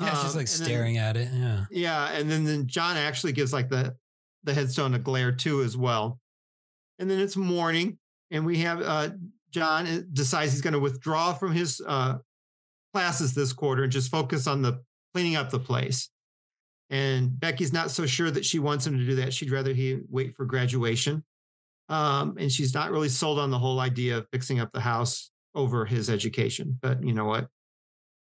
yeah, she's Um, like and then- staring at it. Yeah. yeah, and then then John actually gives like the the headstone a glare too as well. And then it's morning, and we have uh, John uh, decides he's going to withdraw from his uh, classes this quarter and just focus on the cleaning up the place. And Becky's not so sure that she wants him to do that. She'd rather he wait for graduation. Um, and she's not really sold on the whole idea of fixing up the house over his education. But you know what?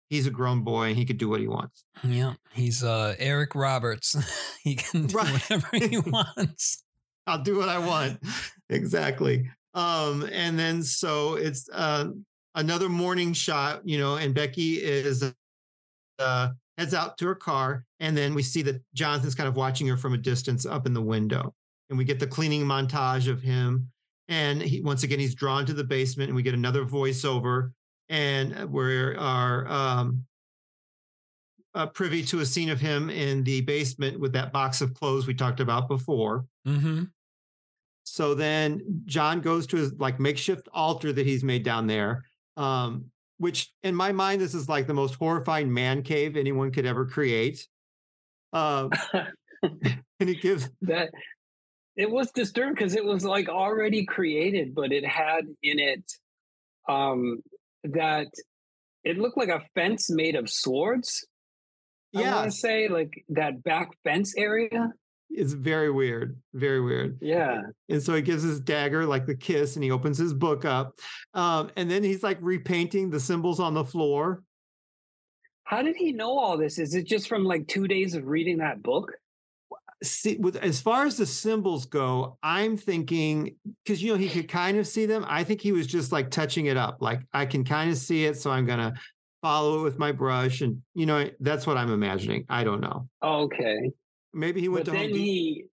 He's a grown boy and he could do what he wants. Yeah. He's uh Eric Roberts. he can do Right. whatever he wants. I'll do what I want. exactly. Um, and then so it's uh, another morning shot, you know, and Becky is uh, heads out to her car, and then we see that Jonathan's kind of watching her from a distance up in the window, and we get the cleaning montage of him. And he once again he's drawn to the basement, and we get another voiceover, and we are um, uh, privy to a scene of him in the basement with that box of clothes we talked about before. Mm-hmm. So then John goes to his like makeshift altar that he's made down there, um, which in my mind, this is like the most horrifying man cave anyone could ever create. Um, and he gives, that it was disturbed because it was like already created, but it had in it um that it looked like a fence made of swords. I yeah, want to say like that back fence area. It's very weird, very weird. Yeah. And so he gives his dagger like the kiss and he opens his book up. Um, and then he's like repainting the symbols on the floor. How did he know all this? Is it just from like two days of reading that book? see with as far as the symbols go i'm thinking because you know he could kind of see them i think he was just like touching it up like i can kind of see it so i'm gonna follow it with my brush and you know that's what i'm imagining i don't know Okay. Maybe he went But to then home Depot. he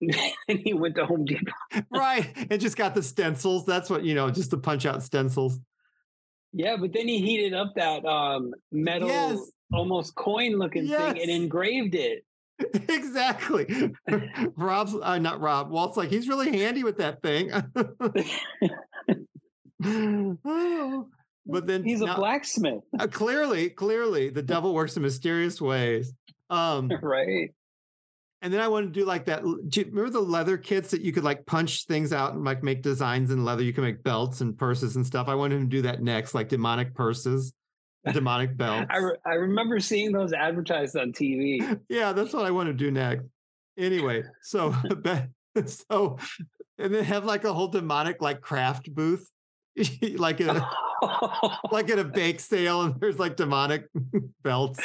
then he went to Home Depot. right and just got the stencils that's what you know just to punch out stencils Yeah, but then he heated up that um metal Yes. almost coin looking thing and engraved it. exactly rob's uh, not rob walt's like he's really handy with that thing Oh, but then He's a now- blacksmith, Uh, clearly, clearly, the devil works in mysterious ways. Um, right? And then I want to do like that. Do you remember the leather kits that you could like punch things out and like make designs in leather? You can make belts and purses and stuff. I want him to do that next, like demonic purses, demonic belts. I, re- I remember seeing those advertised on TV. yeah, that's what I want to do next. Anyway, so so and then have like a whole demonic like craft booth, like a like at a bake sale, and there's like demonic belts.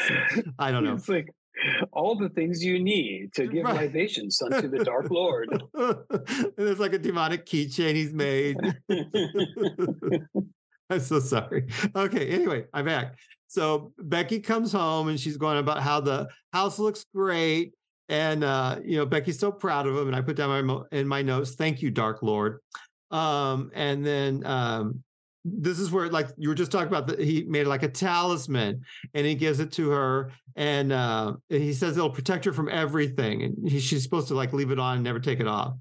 I don't know. It's like all the things you need to give Right. libations unto the Dark Lord. and there's like a demonic keychain he's made. I'm so sorry. Okay, anyway, I'm back. So Becky comes home and she's going about how the house looks great. And uh, you know, Becky's so proud of him. And I put down my mo- in my notes, thank you, Dark Lord. Um, and then um this is where like you were just talking about that he made like a talisman and he gives it to her and uh he says it'll protect her from everything and he, she's supposed to like leave it on and never take it off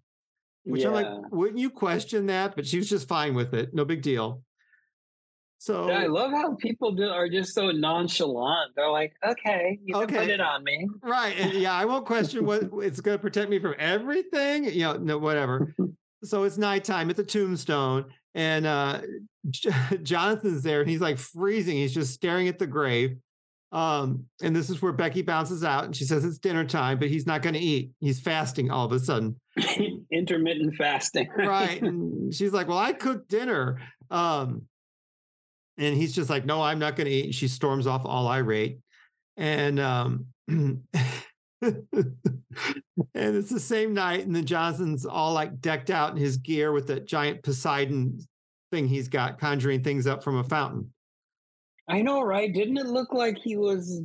which i'm like wouldn't you question that but she was just fine with it no big deal so Yeah, I love how people do, are just so nonchalant. They're like, okay, you can put it on me. right and yeah i won't question what it's going to protect me from everything you know no whatever so it's nighttime at the tombstone and uh jonathan's there and he's like freezing he's just staring at the grave um and this is where becky bounces out and she says it's dinner time but he's not going to eat he's fasting all of a sudden Intermittent fasting. right and she's like well i cooked dinner um and he's just like no i'm not going to eat and she storms off all irate and um and it's the same night and then johnson's all like decked out in his gear with that giant poseidon thing he's got conjuring things up from a fountain I know, right? Didn't it look like he was?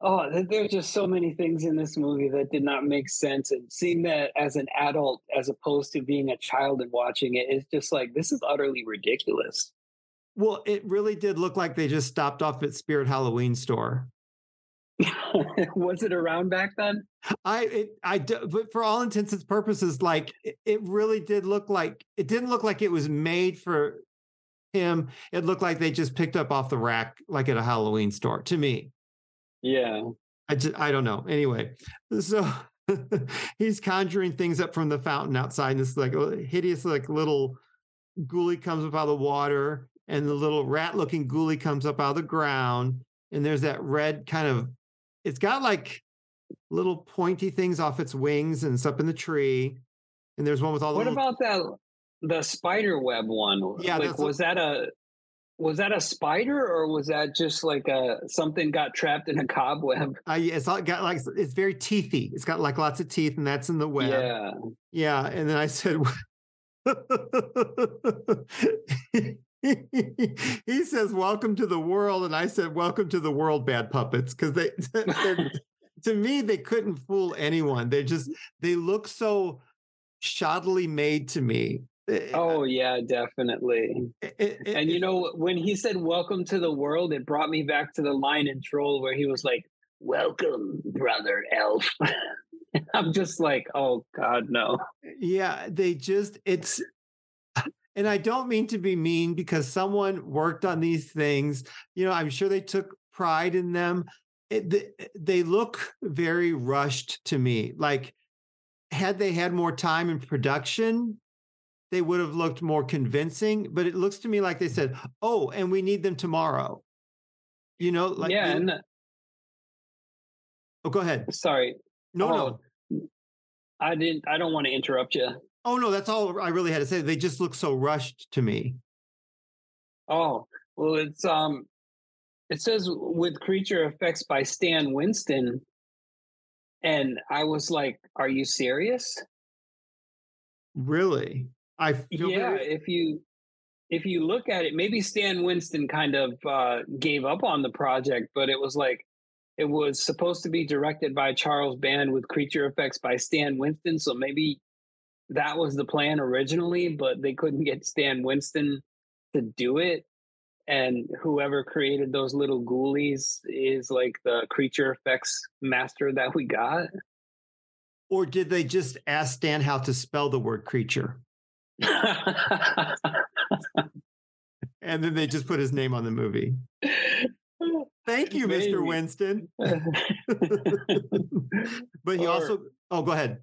Oh, there's just so many things in this movie that did not make sense. And seeing that as an adult, as opposed to being a child and watching it, is just like this is utterly ridiculous. well it really did look like they just stopped off at spirit halloween store was it around back then? I it, I but for all intents and purposes, like it, it really did look like it didn't look like it was made for him. It looked like they just picked up off the rack, like at a Halloween store. To me, Yeah. I just I don't know. Anyway, so he's conjuring things up from the fountain outside. And this like a hideous like little ghoulie comes up out of the water, and the little rat-looking ghoulie comes up out of the ground. And there's that red kind of. It's got like little pointy things off its wings, and it's up in the tree. And there's one with all the What little- about that? The spider web one. Yeah, Like, that's a- was that a was that a spider or was that just like a something got trapped in a cobweb? Uh, yeah, it's all got like it's very teethy. It's got like lots of teeth, and that's in the web. Yeah. Yeah, and then I said, he says, "Welcome to the world," and I said, "Welcome to the world, bad puppets," because they, to me, they couldn't fool anyone. They just they look so shoddily made to me. Eh, Oh yeah, definitely. It- it- And you know, when he said "Welcome to the world," it brought me back to the line in Troll where he was like, "Welcome, brother elf." I'm just like, "Oh God, no!" yeah they just it's and i don't mean to be mean because someone worked on these things you know i'm sure they took pride in them it, th- eh, they look very rushed to me like had they had more time in production they would have looked more convincing but it looks to me like they said oh and we need them tomorrow you know like yeah, and oh go ahead sorry, no no Oh, I didn't. I don't want to interrupt you. Oh no that's all i really had to say they just look so rushed to me Oh, well, it's um, it says with creature effects by Stan Winston, and I was like, "Are you serious?" Really? I feel yeah. very- If you if you look at it, maybe Stan Winston kind of uh, gave up on the project, but it was like it was supposed to be directed by Charles Band with creature effects by Stan Winston, so maybe that was the plan originally, but they couldn't get Stan Winston to do it. And whoever created those little ghoulies is like the creature effects master that we got. or did they just ask Stan how to spell the word creature? And then they just put his name on the movie. Thank you, Maybe. Mr. Winston. but he Or- also, oh, go ahead.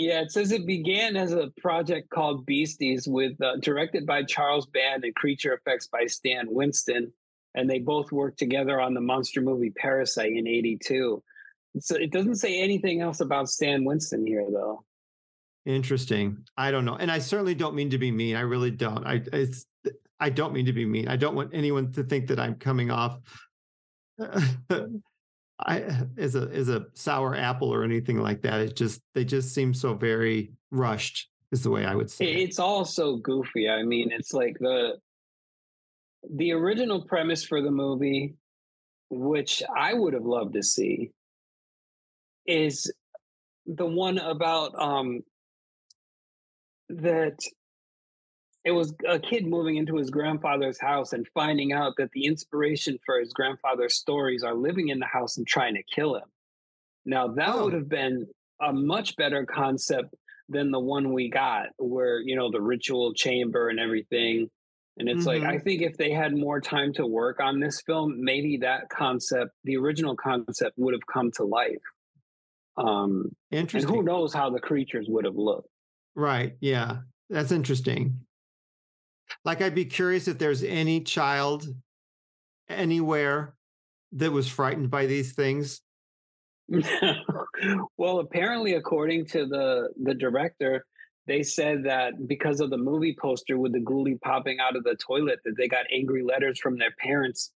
Yeah, it says it began as a project called Beasties, with uh, directed by Charles Band and creature effects by Stan Winston, and they both worked together on the monster movie Parasite in '82. So it doesn't say anything else about Stan Winston here, though. Interesting. I don't know. And I certainly don't mean to be mean. I really don't. I it's I don't mean to be mean. I don't want anyone to think that I'm coming off I as a as a sour apple or anything like that. It just they just seem so very rushed is the way I would say. It- it. It's all so goofy. I mean, it's like the the original premise for the movie, which I would have loved to see, is the one about um that it was a kid moving into his grandfather's house and finding out that the inspiration for his grandfather's stories are living in the house and trying to kill him. Now that Oh. would have been a much better concept than the one we got where you know the ritual chamber and everything and it's like i Mhm. think if they had more time to work on this film maybe that concept the original concept would have come to life um and Interesting. who knows how the creatures would have looked Right. Yeah. That's interesting. Like, I'd be curious if there's any child anywhere that was frightened by these things. well apparently according to the the director they said that because of the movie poster with the ghoulie popping out of the toilet that they got angry letters from their parents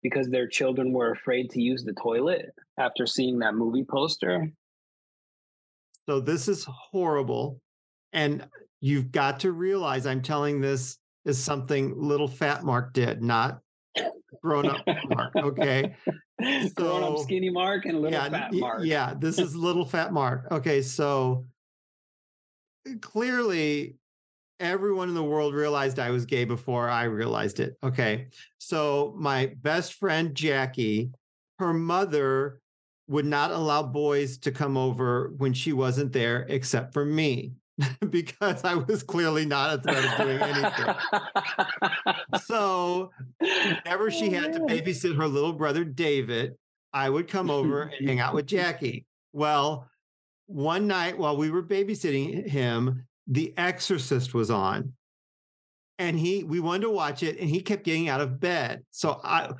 because their children were afraid to use the toilet after seeing that movie poster So, this is horrible. And you've got to realize I'm telling this is something little fat Mark did, not grown up Mark. Okay. grown up skinny mark and little yeah, fat mark Yeah, this is little fat Mark. Okay, so clearly everyone in the world realized I was gay before I realized it. Okay. So my best friend Jackie, her mother would not allow boys to come over when she wasn't there except for me because I was clearly not a threat of doing anything. So whenever oh, she had to Oh, babysit her little brother David, I would come over and hang out with Jackie. Well, one night while we were babysitting him, The Exorcist was on. And he we wanted to watch it and he kept getting out of bed. So I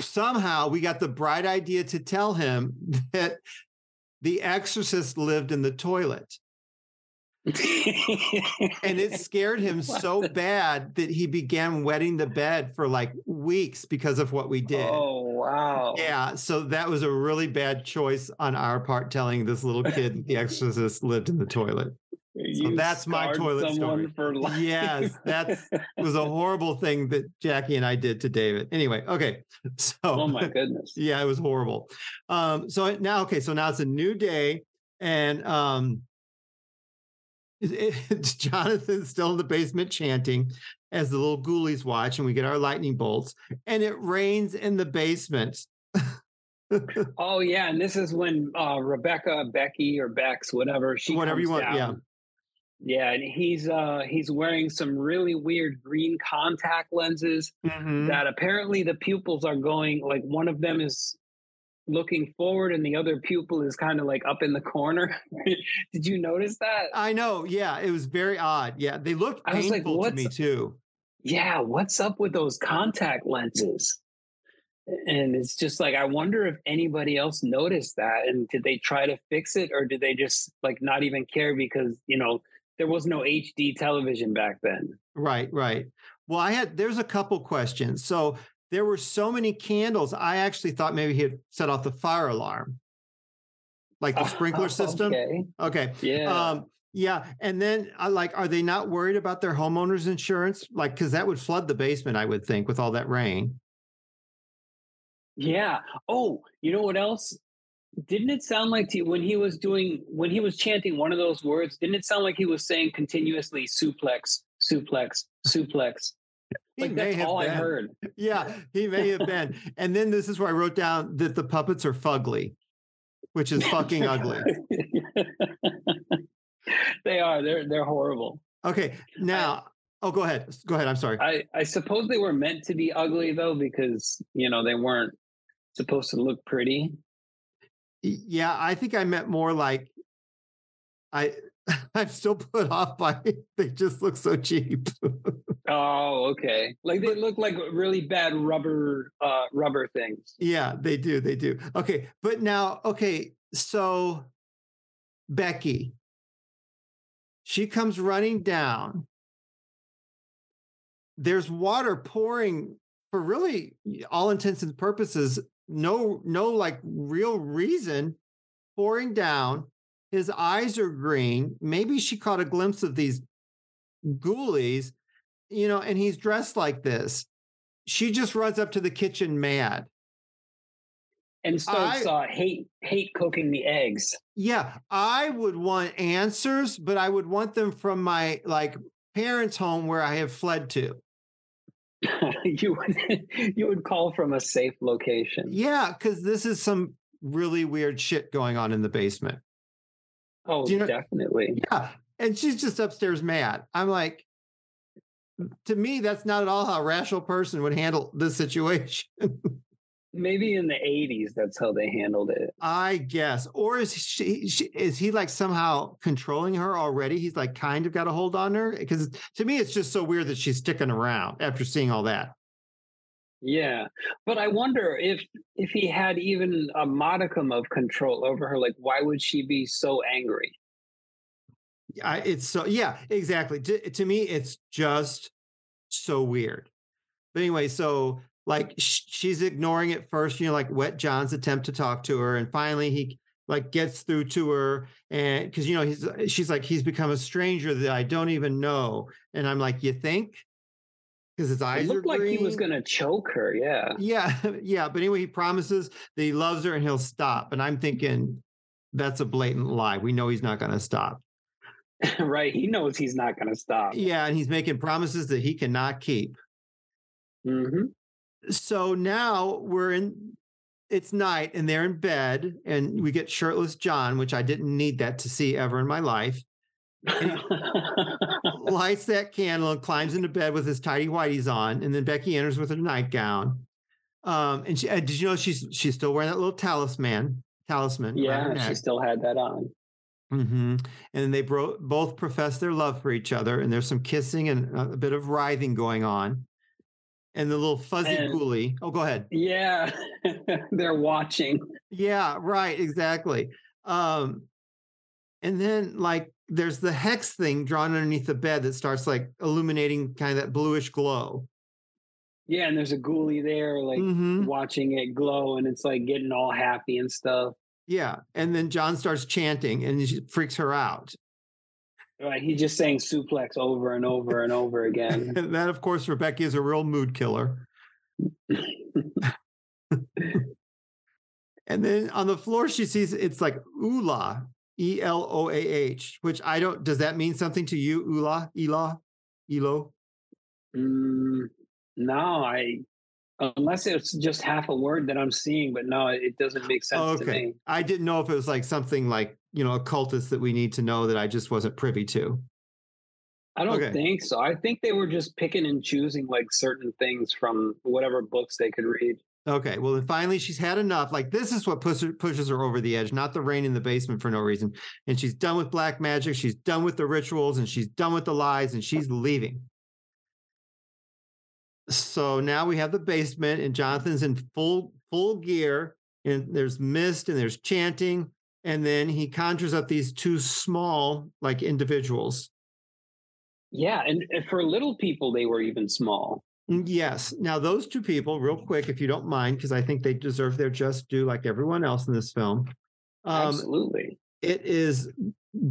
somehow we got the bright idea to tell him that The Exorcist lived in the toilet. And it scared him so bad that he began wetting the bed for like weeks because of what we did. oh wow Yeah, so that was a really bad choice on our part telling this little kid that the exorcist lived in the toilet. You that's my toilet story. for life. Yes, that was a horrible thing that Jackie and I did to David. Anyway, okay. So oh my goodness yeah, it was horrible. Um, so now, okay, so now it's a new day, and um, it's Jonathan's still in the basement chanting as the little ghoulies watch, and we get our lightning bolts, and it rains in the basement. Oh yeah, and this is when uh, Rebecca, Becky, or Bex, whatever she Whatever you want, yeah. down. yeah, and he's uh he's wearing some really weird green contact lenses Mhm. that apparently the pupils are going like one of them is looking forward and the other pupil is kind of like up in the corner. Did you notice that? I know, yeah, it was very odd. Yeah, they looked was like, painful to me too. yeah, what's up with those contact lenses? And it's just like I wonder if anybody else noticed that and did they try to fix it or did they just like not even care because, you know, there was no HD television back then. Right, right. Well, I had there's a couple questions. So there were so many candles. I actually thought maybe he had set off the fire alarm, like the sprinkler system. Okay. Okay. Yeah. Um, yeah. And then I like, are they not worried about their homeowner's insurance? Like, because that would flood the basement, I would think, with all that rain. Yeah. Oh, you know what else? Didn't it sound like to, when he was doing when he was chanting one of those words? Didn't it sound like he was saying continuously suplex, suplex, suplex? He Like may that's have all I been. heard. Yeah, he may have been. And then this is where I wrote down that the puppets are fugly, which is fucking ugly. they are. They're they're horrible. Okay. Now, Oh, go ahead. Go ahead. I'm sorry. I, I suppose they were meant to be ugly though, because you know they weren't supposed to look pretty. Yeah, I think I meant more like I I'm still put off by they just look so cheap. oh, okay. Like they look like really bad rubber uh rubber things. Yeah, they do. They do. Okay, but now okay, so Becky she comes running down. There's water pouring for really all intents and purposes no no like real reason pouring down his eyes are green maybe she caught a glimpse of these ghoulies you know and he's dressed like this she just runs up to the kitchen mad and starts I, uh, hate hate cooking the eggs yeah i would want answers but i would want them from my like parents home where i have fled to you would you would call from a safe location. Yeah, because this is some really weird shit going on in the basement. Oh, you know, definitely. Yeah, and she's just upstairs mad. I'm like, to me, that's not at all how a rational person would handle this situation. maybe in the 80s that's how they handled it. I guess. Or is she, she, is he like somehow controlling her already? He's like kind of got a hold on her? Because to me it's just so weird that she's sticking around after seeing all that. Yeah. But i wonder if if he had even a modicum of control over her like why would she be so angry I, it's so yeah exactly to, to me it's just so weird but anyway so like she's ignoring it first, you know, like Wet John's attempt to talk to her, and finally he like gets through to her, and because you know he's uh, she's like he's become a stranger that I don't even know, and I'm like, you think? Because his eyes it looked like green. he was gonna choke her. Yeah, yeah, yeah. But anyway, he promises that he loves her and he'll stop, and I'm thinking that's a blatant lie. We know he's not gonna stop. right, he knows he's not gonna stop. Yeah, and he's making promises that he cannot keep. Mm-hmm so now we're in it's night and they're in bed and we get shirtless John, which I didn't need that to see ever in my life. lights that candle and climbs into bed with his tidy whities on, and then Becky enters with her nightgown. Um, and she, uh, did you know she's she's still wearing that little talisman? Talisman. Yeah, she still had that on. Mm-hmm. And they bro- both profess their love for each other, and there's some kissing and a bit of writhing going on and the little fuzzy and, ghoulie. Oh, go ahead. Yeah, they're watching. Yeah, right, exactly. Um, and then like there's the hex thing drawn underneath the bed that starts like illuminating kind of that bluish glow. Yeah, and there's a ghoulie there, like mm-hmm. watching it glow, and it's like getting all happy and stuff. Yeah, and then John starts chanting, and he freaks her out. Right. He's just saying suplex over and over and over again. and that, of course, Rebecca is a real mood killer. and then on the floor, she sees it's like Ula, E L O A H, which I don't, does that mean something to you, Ula, Ela, Elo? Mm, no, I, unless it's just half a word that I'm seeing, but no, it doesn't make sense okay. to me. I didn't know if it was like something like you know occultists that we need to know that I just wasn't privy to? I don't okay. think so. I think they were just picking and choosing like certain things from whatever books they could read. Okay, well, then finally she's had enough. Like this is what pushes pushes her over the edge, not the rain in the basement for no reason. And she's done with black magic. She's done with the rituals, and she's done with the lies, and she's leaving. So now we have the basement, and Jonathan's in full full gear, and there's mist, and there's chanting, and then he conjures up these two small like individuals. Yeah and for little people they were even small. Mm, yes. Now those two people real quick if you don't mind because i think they deserve their just due like everyone else in this film. Um, absolutely. it is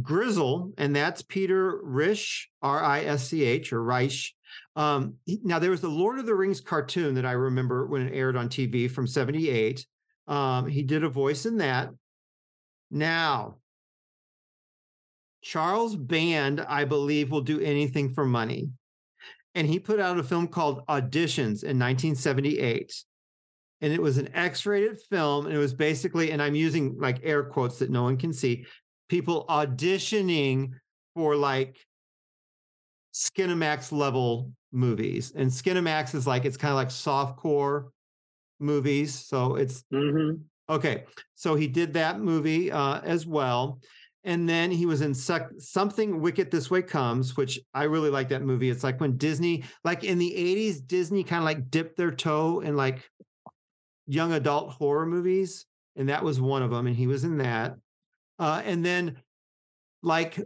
grizzle and that's peter risch r-i-s-c-h or reich um, now there was the lord of the rings cartoon that i remember when it aired on tv from 78 um, he did a voice in that now, Charles Band, I believe, will do anything for money. And he put out a film called Auditions in 1978. And it was an X rated film. And it was basically, and I'm using like air quotes that no one can see, people auditioning for like Skinamax level movies. And Skinamax is like it's kind of like softcore movies. So it's Mhm. okay. So he did that movie uh, as well. And then he was in Something Wicked This Way Comes, which I really like that movie. It's like when Disney, like in the 80s, Disney kind of like dipped their toe in like young adult horror movies. And that was one of them. And he was in that. Uh, and then, like,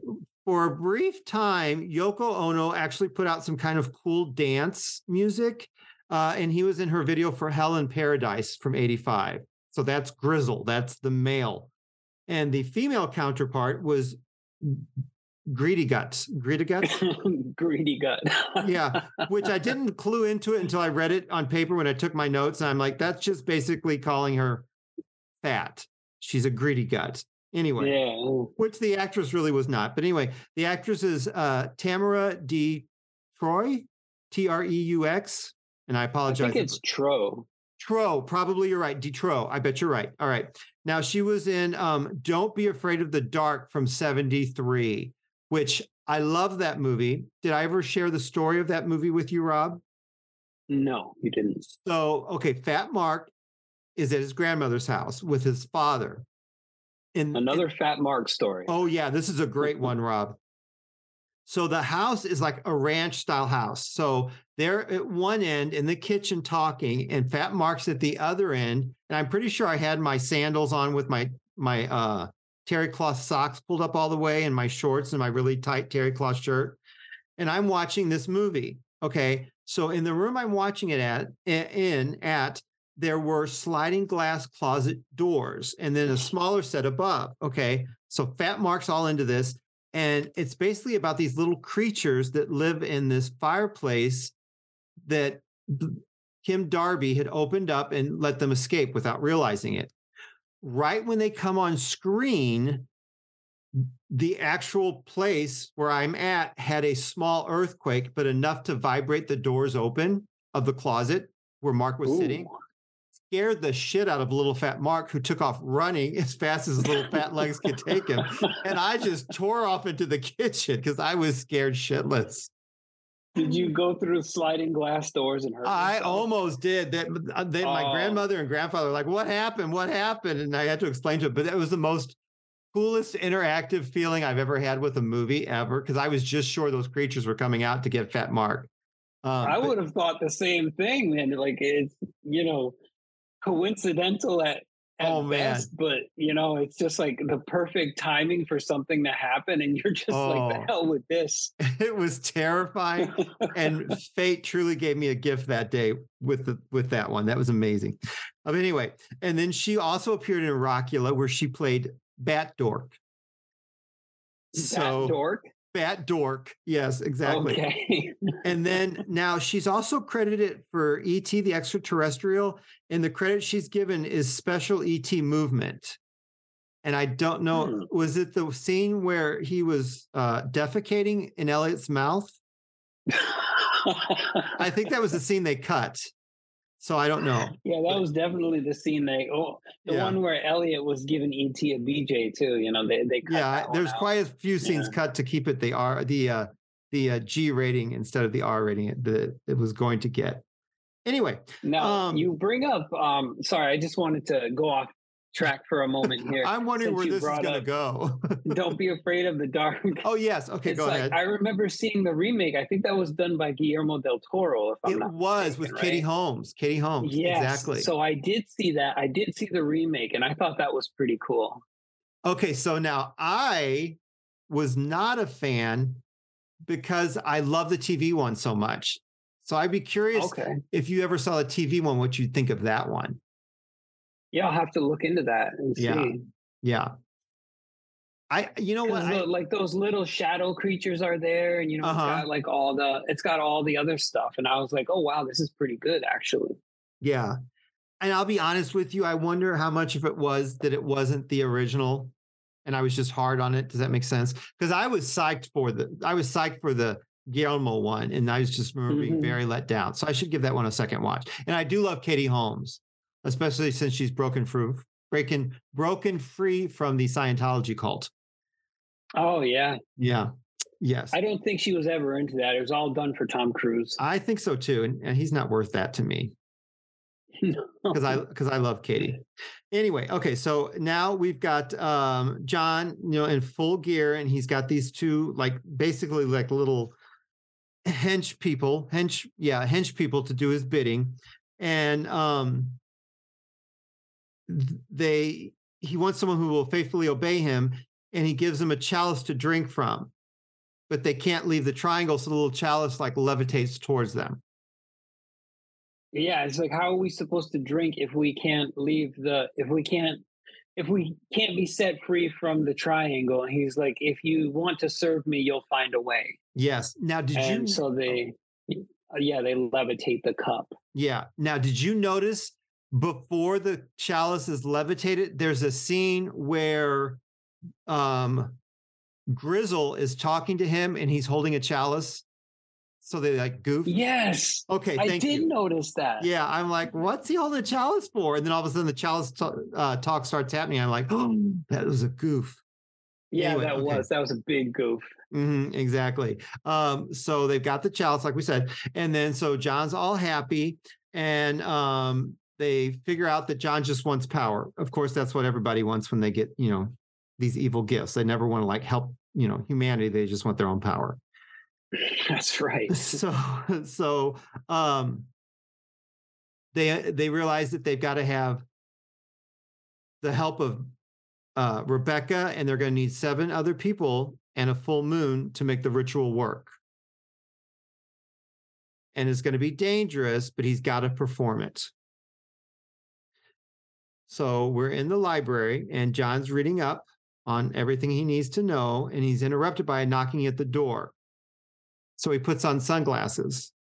for a brief time, Yoko Ono actually put out some kind of cool dance music. Uh, and he was in her video for Hell in Paradise from 85. So that's Grizzle, that's the male. And the female counterpart was Greedy Guts. Greedy Guts? Greedy gut. yeah, which I didn't clue into it until I read it on paper when I took my notes. And I'm like, that's just basically calling her fat. She's a greedy gut. Anyway, Yeah. which the actress really was not. But anyway, the actress is uh, Tamara D. Troy, T R E U X. And I apologize. I think it's Tro. Tro, probably you're right. Detro, I bet you're right. All right. Now she was in um, Don't Be Afraid of the Dark from 73, which I love that movie. Did I ever share the story of that movie with you, Rob? No, you didn't. So, okay, Fat Mark is at his grandmother's house with his father. And Another Fat Mark story. Oh yeah, this is a great one, Rob. So the house is like a ranch style house. So they're at one end in the kitchen talking, and Fat Mark's at the other end. And I'm pretty sure I had my sandals on with my my uh terry cloth socks pulled up all the way and my shorts and my really tight terry cloth shirt. And I'm watching this movie. Okay. So in the room I'm watching it at in at there were sliding glass closet doors and then a smaller set above. Okay. So Fat Mark's all into this. And it's basically about these little creatures that live in this fireplace that Kim Darby had opened up and let them escape without realizing it. Right when they come on screen, the actual place where I'm at had a small earthquake, but enough to vibrate the doors open of the closet where Mark was sitting Ooh. Scared the shit out of little fat Mark, who took off running as fast as his little fat legs could take him. And I just tore off into the kitchen because I was scared shitless. Did you go through sliding glass doors and hurt I yourself? almost did. That uh, they, my Oh. grandmother and grandfather were like, "What happened? What happened?" And I had to explain to it. But that was the most coolest interactive feeling I've ever had with a movie ever because I was just sure those creatures were coming out to get Fat Mark. Um, I would have thought the same thing, man. Like it's you know coincidental at, at Oh, man. best, but you know it's just like the perfect timing for something to happen, and you're just like Oh. the hell with this. it was terrifying. and fate truly gave me a gift that day with the with that one. That was amazing. Um, anyway, and then she also appeared in Rockula where she played Bat Dork. Bat dork. Bat Dork, yes, exactly. Okay. And then now she's also credited for ET the extraterrestrial, and the credit she's given is special ET movement. And I don't know, Hmm. was it the scene where he was uh, defecating in Elliot's mouth? I think that was the scene they cut. So I don't know. Yeah, that was definitely the scene they oh the Yeah. one where Elliot was giving ET a BJ too. You know, they they Yeah, there's quite a few scenes Yeah. cut to keep it the R the uh the uh, G rating instead of the R rating it- that it was going to get. Anyway, Now um, you bring up um sorry, I just wanted to go off track for a moment here. I'm wondering where this is going to go. Don't be afraid of the dark. oh yes, okay, it's go like ahead. I remember seeing the remake. I think that was done by Guillermo del Toro. If I'm It was with mistaken, Katie? Holmes. Katie Holmes, Yes. exactly. So I did see that. I did see the remake, and I thought that was pretty cool. Okay, so now I was not a fan because I love the TV one so much. So I'd be curious Okay. if you ever saw the TV one, what you'd think of that one. Yeah, I'll have to look into that and see. Yeah. Yeah. I, you know what? I- like those little shadow creatures are there, and you know, Uh-huh. it's got like all the, it's got all the other stuff, and I was like, oh wow, this is pretty good actually. Yeah. And I'll be honest with you, I wonder how much of it was that it wasn't the original and I was just hard on it. Does that make sense? Because I was psyched for the I was psyched for the Guillermo one and I was just remember being Mhm. very let down. So I should give that one a second watch. And I do love Katie Holmes, especially since she's broken through breaking broken free from the Scientology cult. Oh yeah, Yeah. Yes. I don't think she was ever into that. It was all done for Tom Cruise. I think so too. And, and he's not worth that to me because I because I love Katie. Anyway, okay, so now we've got um John, you know, in full gear, and he's got these two like basically like little hench people, hench, yeah, hench people to do his bidding. And um they he wants someone who will faithfully obey him, and he gives them a chalice to drink from. But they can't leave the triangle, so the little chalice like levitates towards them. Yeah, it's like how are we supposed to drink if we can't leave the if we can't if we can't be set free from the triangle? And he's like, if you want to serve me, you'll find a way. Yes. Now, did and you? so they, yeah, they levitate the cup. Yeah. Now, did you notice before the chalice is levitated, there's a scene where um Grizzel is talking to him and he's holding a chalice. So they like goof. Yes. Okay. I did you. notice that. Yeah, I'm like, what's he holding a chalice for? And then all of a sudden the chalice t- uh, talk starts happening. I'm like, oh, that was a goof. Yeah, Anyway, that okay. was that was a big goof. hmm exactly. Um, so they've got the chalice, like we said, and then so John's all happy, and um, they figure out that John just wants power. Of course, that's what everybody wants when they get you know these evil gifts. They never want to like help you know humanity. They just want their own power. That's right. So so um, they they realize that they've got to have the help of uh, Rebecca, and they're going to need seven other people and a full moon to make the ritual work. And it's going to be dangerous, but he's got to perform it. So we're in the library, and John's reading up on everything he needs to know, and he's interrupted by a knocking at the door. So he puts on sunglasses.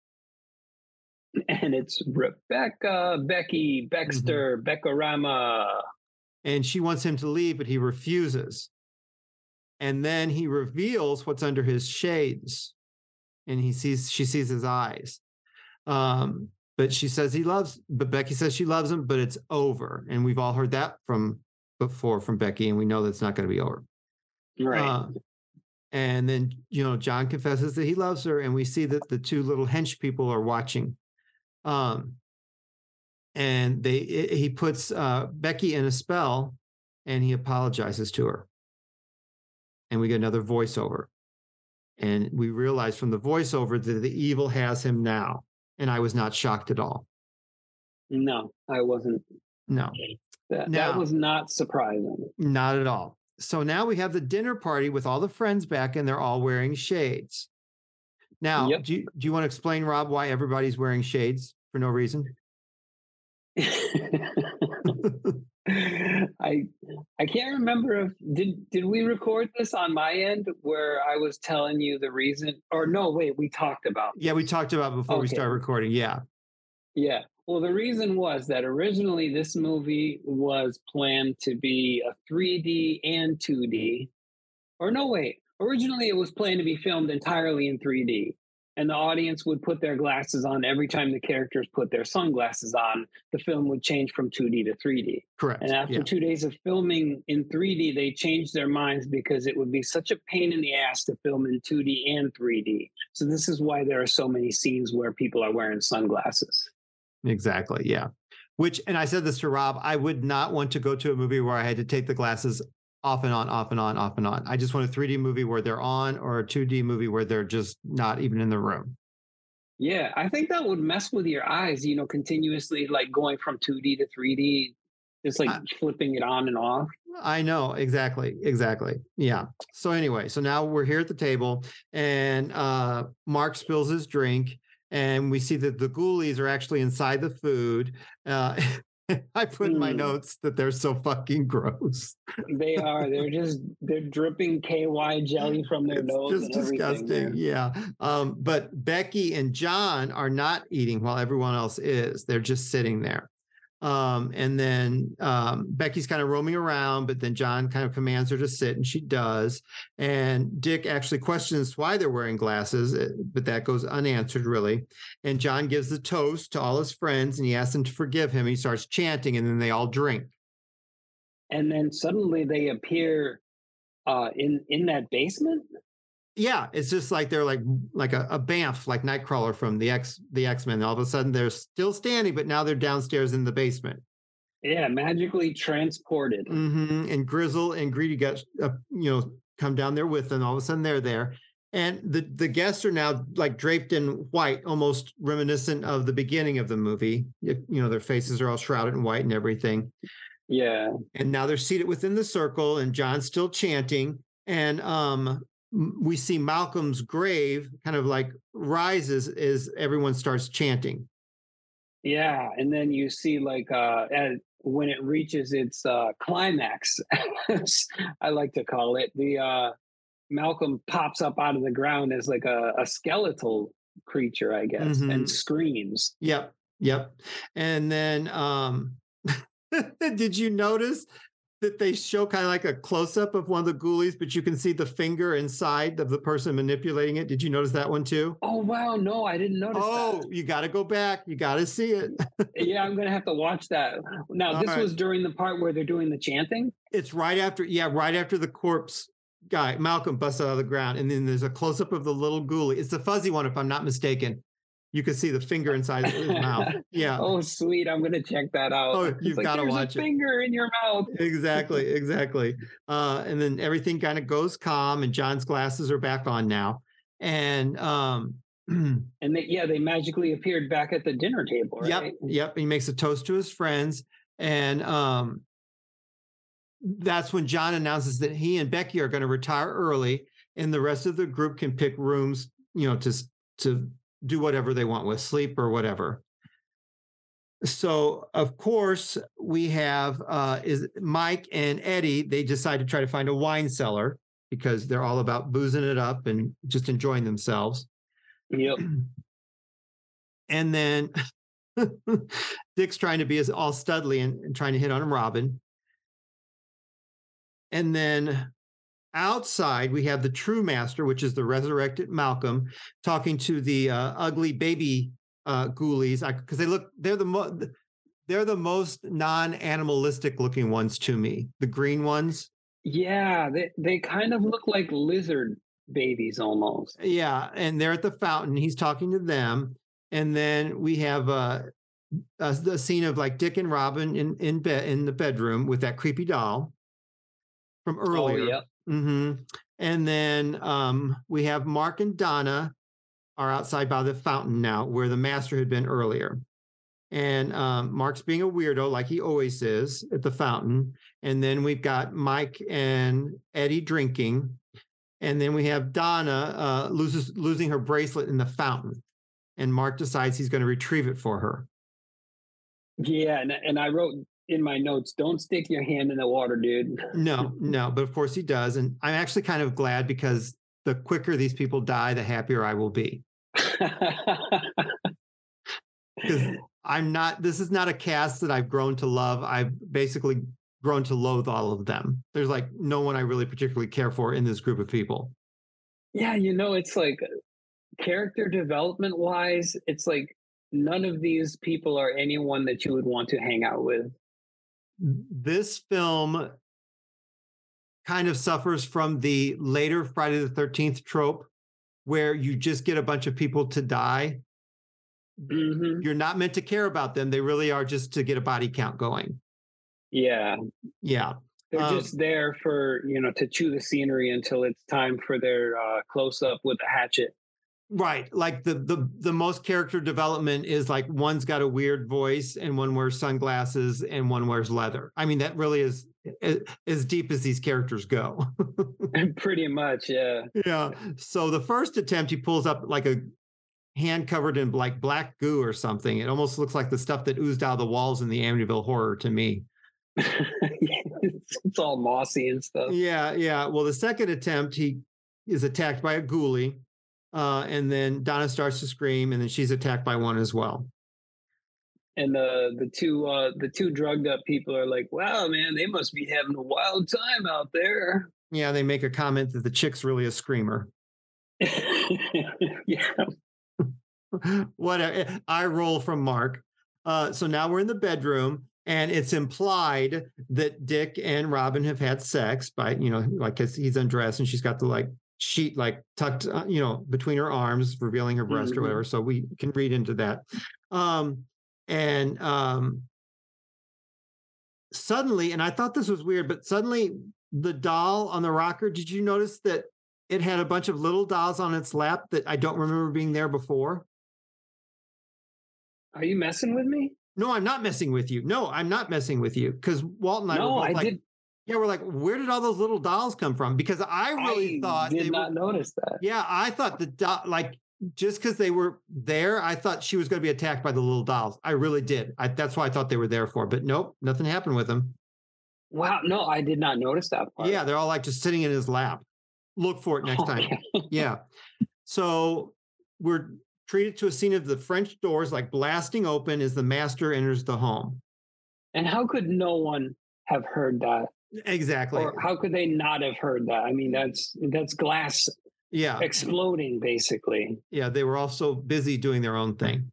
And it's Rebecca, Becky, Baxter, Beckorama. and she wants him to leave, but he refuses. And then he reveals what's under his shades, and he sees she sees his eyes. Um, but she says he loves, but Becky says she loves him, but it's over. And we've all heard that from before from Becky, and we know that's not going to be over. Right. Uh, and then you know John confesses that he loves her, and we see that the two little hench people are watching. Um, and they i- he puts uh, Becky in a spell, and he apologizes to her. And we get another voiceover, and we realize from the voiceover that the evil has him now. And I was not shocked at all. no, I wasn't. No, That, Now- that was not surprising. not at all. So now we have the dinner party with all the friends back, and they're all wearing shades. Now, Yep. do you, do you want to explain, Rob, why everybody's wearing shades for no reason? I I can't remember if did did we record this on my end where I was telling you the reason or no wait we talked about Yeah, we talked about before we start recording. Yeah. yeah well the reason was that originally this movie was planned to be a 3D and 2D or no wait originally it was planned to be filmed entirely in 3D and the audience would put their glasses on every time the characters put their sunglasses on the film would change from 2D to 3D Correct. And after yeah. two days of filming in 3D, they changed their minds because it would be such a pain in the ass to film in 2D and 3D. So this is why there are so many scenes where people are wearing sunglasses. Exactly. Yeah. Which, and I said this to Rob, I would not want to go to a movie where I had to take the glasses off and on, off and on, off and on. I just want a 3D movie where they're on or a 2D movie where they're just not even in the room. Yeah, I think that would mess with your eyes, you know, continuously like going from 2D to 3D, just like I- flipping it on and off. I know exactly, exactly. Yeah. So anyway, so now we're here at the table, and uh, Mark spills his drink, and we see that the ghoulies are actually inside the food. Uh, I put in my Hmm. notes that they're so fucking gross. They are, they're just, they're dripping KY jelly from their it's nose just disgusting. Yeah. Um, but Becky and John are not eating while everyone else is. They're just sitting there. Um, and then um, Becky's kind of roaming around, but then John kind of commands her to sit, and she does. And Dick actually questions why they're wearing glasses, eh, but that goes unanswered, really. And John gives the toast to all his friends, and he asks them to forgive him. He starts chanting, and then they all drink. And then suddenly they appear uh, in, in that basement. Yeah, it's just like they're like like a, a bamf, like Nightcrawler from the X the X Men. All of a sudden, they're still standing, but now they're downstairs in the basement. Yeah, magically transported. hmm And Grizzel and Greedigut uh, you know come down there with them. All of a sudden, they're there, and the the guests are now like draped in white, almost reminiscent of the beginning of the movie. You, you know, their faces are all shrouded in white and everything. Yeah. And now they're seated within the circle, and John's still chanting. And um, we see Malcolm's grave kind of like rises as everyone starts chanting. Yeah, and then you see like uh when it reaches its uh climax, I like to call it, the uh Malcolm pops up out of the ground as like a, a skeletal creature, I guess, Mhm. and screams. Yep, yep. And then, um, did you notice that they show kind of like a close up of one of the ghoulies, but you can see the finger inside of the person manipulating it? Did you notice that one too? Oh wow, no, I didn't notice Oh, you got to go back. You got to see it. Yeah, I'm gonna have to watch that. Now, All this right. was during the part where they're doing the chanting. It's right after, yeah, right after the corpse guy, Malcolm, busts out of the ground. And then there's a close up of the little ghoulie. It's the fuzzy one, if I'm not mistaken. You can see the finger inside his mouth. Yeah. Oh, sweet! I'm gonna check that out. Oh, you've like, gotta "There's watch a it." Finger in your mouth. exactly exactly uh and then everything kind of goes calm and john's glasses are back on now and um And they, yeah, they magically appeared back at the dinner table. Right? yep yep he makes a toast to his friends and um that's when john announces that he and becky are going to retire early and the rest of the group can pick rooms you know to to do whatever they want with sleep or whatever. So of course we have uh is mike and eddie they decide to try to find a wine cellar because they're all about boozing it up and just enjoying themselves. Yep. and then dick's trying to be as all studly and, and trying to hit on robin. And then outside we have the true master which is the resurrected malcolm talking to the uh, ugly baby uh ghoulies because they look they're the mo- they're the most non-animalistic looking ones to me the green ones Yeah, they they kind of look like lizard babies almost. yeah and they're at the fountain he's talking to them and then we have uh a, the scene of like dick and robin in in bed in the bedroom with that creepy doll from earlier Oh, yep. Hmm And then um, we have Mark and Donna are outside by the fountain now, where the master had been earlier. And um, Mark's being a weirdo, like he always is at the fountain. And then we've got Mike and Eddie drinking. And then we have Donna uh, loses losing her bracelet in the fountain. And Mark decides he's going to retrieve it for her. Yeah, and and I wrote in my notes, "Don't stick your hand in the water, dude." No, no, but of course he does. And I'm actually kind of glad because the quicker these people die, the happier I will be. because I'm not. This is not a cast that I've grown to love. I've basically grown to loathe all of them. There's like no one I really particularly care for in this group of people. yeah, you know, it's like character development wise, it's like none of these people are anyone that you would want to hang out with. This film kind of suffers from the later Friday the 13th trope where you just get a bunch of people to die. hmm You're not meant to care about them. They really are just to get a body count going. Yeah, Yeah. they're Um, just there for you know to chew the scenery until it's time for their uh, close up with a hatchet. Right. Like the the the most character development is like one's got a weird voice and one wears sunglasses and one wears leather. I mean, that really is eh, as deep as these characters go. Pretty much, yeah. yeah. So the first attempt, he pulls up like a hand covered in like black goo or something. It almost looks like the stuff that oozed out of the walls in the Amityville horror to me. it's, it's all mossy and stuff. Yeah, yeah. Well, the second attempt, he is attacked by a ghoulie. Uh, and then Donna starts to scream, and then she's attacked by one as well. And the the two uh the two drugged up people are like, wow, man, they must be having a wild time out there. Yeah, they make a comment that the chick's really a screamer. yeah. Whatever. I roll from Mark. Uh, so now we're in the bedroom, and it's implied that Dick and Robin have had sex by, you know, like he's undressed and she's got the like sheet like tucked, uh, you know, between her arms, revealing her breast Mhm. or whatever. So we can read into that. Um, and um, suddenly, and I thought this was weird, but suddenly the doll on the rocker, did you notice that it had a bunch of little dolls on its lap that I don't remember being there before? Are you messing with me? No, I'm not messing with you. No, I'm not messing with you because Walt and I no, were both I like, did. Yeah, we're like, where did all those little dolls come from? Because I really I thought did they not were, notice that. yeah, I thought the doll, like, just because they were there, I thought she was going to be attacked by the little dolls. I really did. I, that's why I thought they were there for. But nope, nothing happened with them. Wow, no, I did not notice that part. Yeah, they're all like just sitting in his lap. Look for it oh, next time. Yeah. So we're treated to a scene of the French doors like blasting open as the master enters the home. And how could no one have heard that? Exactly. Or how could they not have heard that? I mean, that's that's glass Yeah. exploding, basically. Yeah. They were also busy doing their own thing.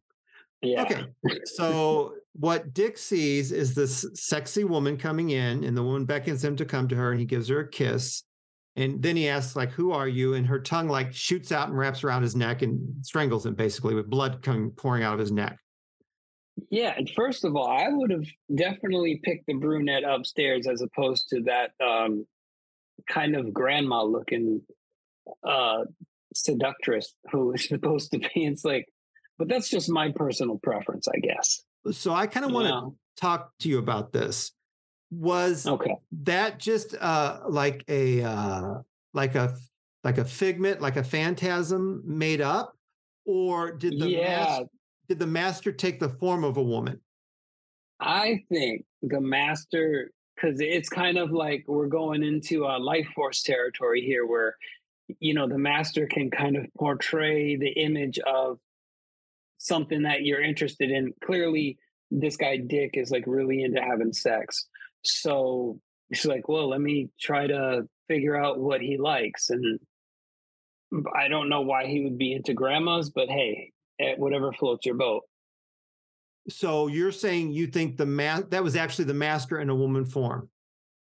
Yeah. Okay. So what Dick sees is this sexy woman coming in, and the woman beckons him to come to her, and he gives her a kiss. And then he asks, like, who are you? And her tongue like shoots out and wraps around his neck and strangles him basically with blood coming pouring out of his neck. Yeah, and first of all, I would have definitely picked the brunette upstairs as opposed to that um, kind of grandma looking uh, seductress who is supposed to be. It's like, but that's just my personal preference, I guess. So I kind of want to Yeah. talk to you about this. Was Okay. that just uh like a uh like a like a figment, like a phantasm made up? Or did the Yeah. mas- did the master take the form of a woman? I think the master, because it's kind of like we're going into a life force territory here where, you know, the master can kind of portray the image of something that you're interested in. Clearly, this guy, Dick, is like really into having sex. So she's like, well, let me try to figure out what he likes. And I don't know why he would be into grandmas, but hey, eh, whatever floats your boat. So you're saying you think the ma- that was actually the master in a woman form.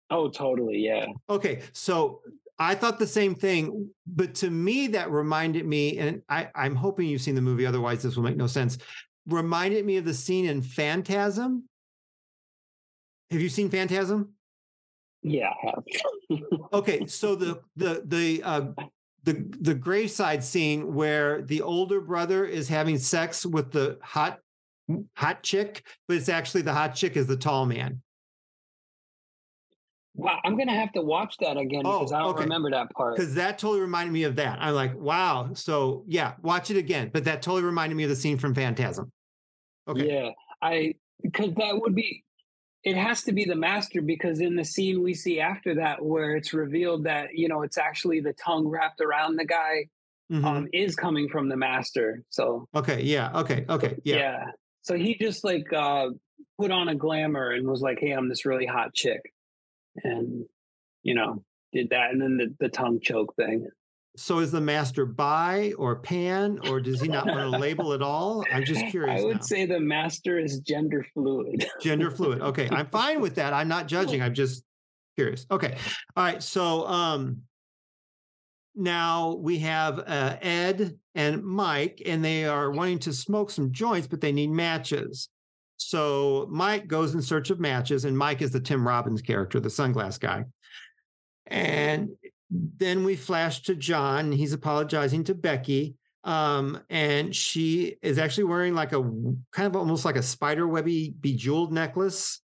Oh, totally. Yeah. Okay, so I thought the same thing, but to me that reminded me, and I, I'm hoping you've seen the movie, otherwise this will make no sense. Reminded me of the scene in Phantasm. Have you seen Phantasm? Yeah, I have. Okay, so the the the uh, the the graveside scene where the older brother is having sex with the hot hot chick, but it's actually the hot chick is the tall man. Wow, I'm gonna have to watch that again Oh, because I don't okay. remember that part. because that totally reminded me of that. I'm like, wow. So yeah, watch it again. But that totally reminded me of the scene from Phantasm. Okay. Yeah, I because that would be. It has to be the master because in the scene we see after that, where it's revealed that you know it's actually the tongue wrapped around the guy, Mhm. um, is coming from the master. So okay. Yeah. Okay. Okay. yeah. Yeah. So he just like uh, put on a glamour and was like, "Hey, I'm this really hot chick," and you know did that, and then the the tongue choke thing. So is the master bi or pan, or does he not want to label at all? I'm just curious. I would now. say the master is gender fluid. gender fluid. Okay, I'm fine with that. I'm not judging. I'm just curious. Okay, all right. So um, now we have uh, Ed and Mike, and they are wanting to smoke some joints, but they need matches. So Mike goes in search of matches, and Mike is the Tim Robbins character, the sunglass guy. And then we flash to John, he's apologizing to Becky. Um, and she is actually wearing like a kind of almost like a spider webby bejeweled necklace.